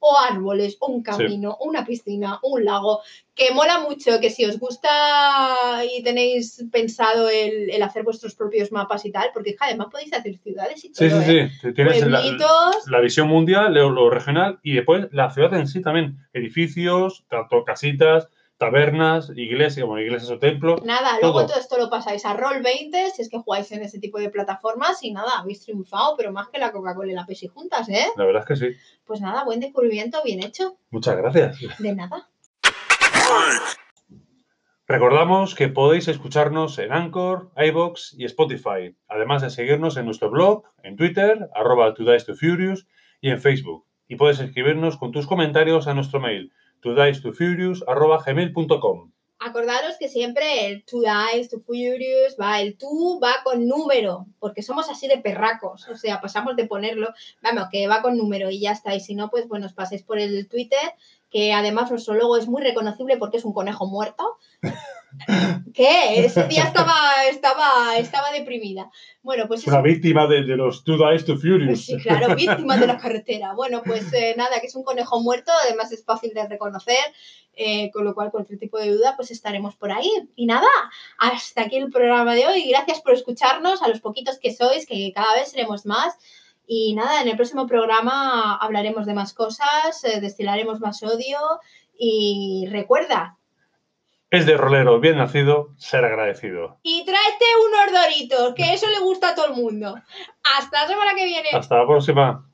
o árboles o un camino una piscina un lago, que mola mucho, que si os gusta y tenéis pensado el, el hacer vuestros propios mapas y tal, porque además podéis hacer ciudades y todo, Sí, sí, ¿eh? sí. Tienes la, Pueblitos, la visión mundial, lo, lo regional y después la ciudad en sí también. Edificios, tanto casitas, tabernas, iglesias, bueno, iglesias o templos. Nada, luego todo. esto lo pasáis a Roll20 si es que jugáis en ese tipo de plataformas y nada, habéis triunfado, pero más que la Coca-Cola y la Pepsi juntas, ¿eh? La verdad es que sí. Pues nada, buen descubrimiento, bien hecho. Muchas gracias. De nada. Recordamos que podéis escucharnos en Anchor, iBox y Spotify, además de seguirnos en nuestro blog, en Twitter, arroba to Furious y en Facebook. Y puedes escribirnos con tus comentarios a nuestro mail, todicetofurious arroba gmail.com. Acordaros que siempre el to dice, to furious, va, el tú va con número, porque somos así de perracos, o sea, pasamos de ponerlo, vamos, que va con número y ya está, y si no, pues bueno, os paséis por el Twitter, que además nuestro logo es muy reconocible porque es un conejo muerto. *laughs* ¿Qué? Ese día estaba, estaba, estaba deprimida. Bueno, pues Es una eso. víctima de, de los Dice to Furious. Sí, claro, víctima de la carretera. Bueno, pues eh, nada, que es un conejo muerto, además es fácil de reconocer, eh, con lo cual cualquier tipo de duda, pues estaremos por ahí. Y nada, hasta aquí el programa de hoy. Gracias por escucharnos, a los poquitos que sois, que cada vez seremos más. Y nada, en el próximo programa hablaremos de más cosas, eh, destilaremos más odio y recuerda, Es de rolero bien nacido ser agradecido. y tráete unos doritos, que eso le gusta a todo el mundo. Hasta la semana que viene. Hasta la próxima.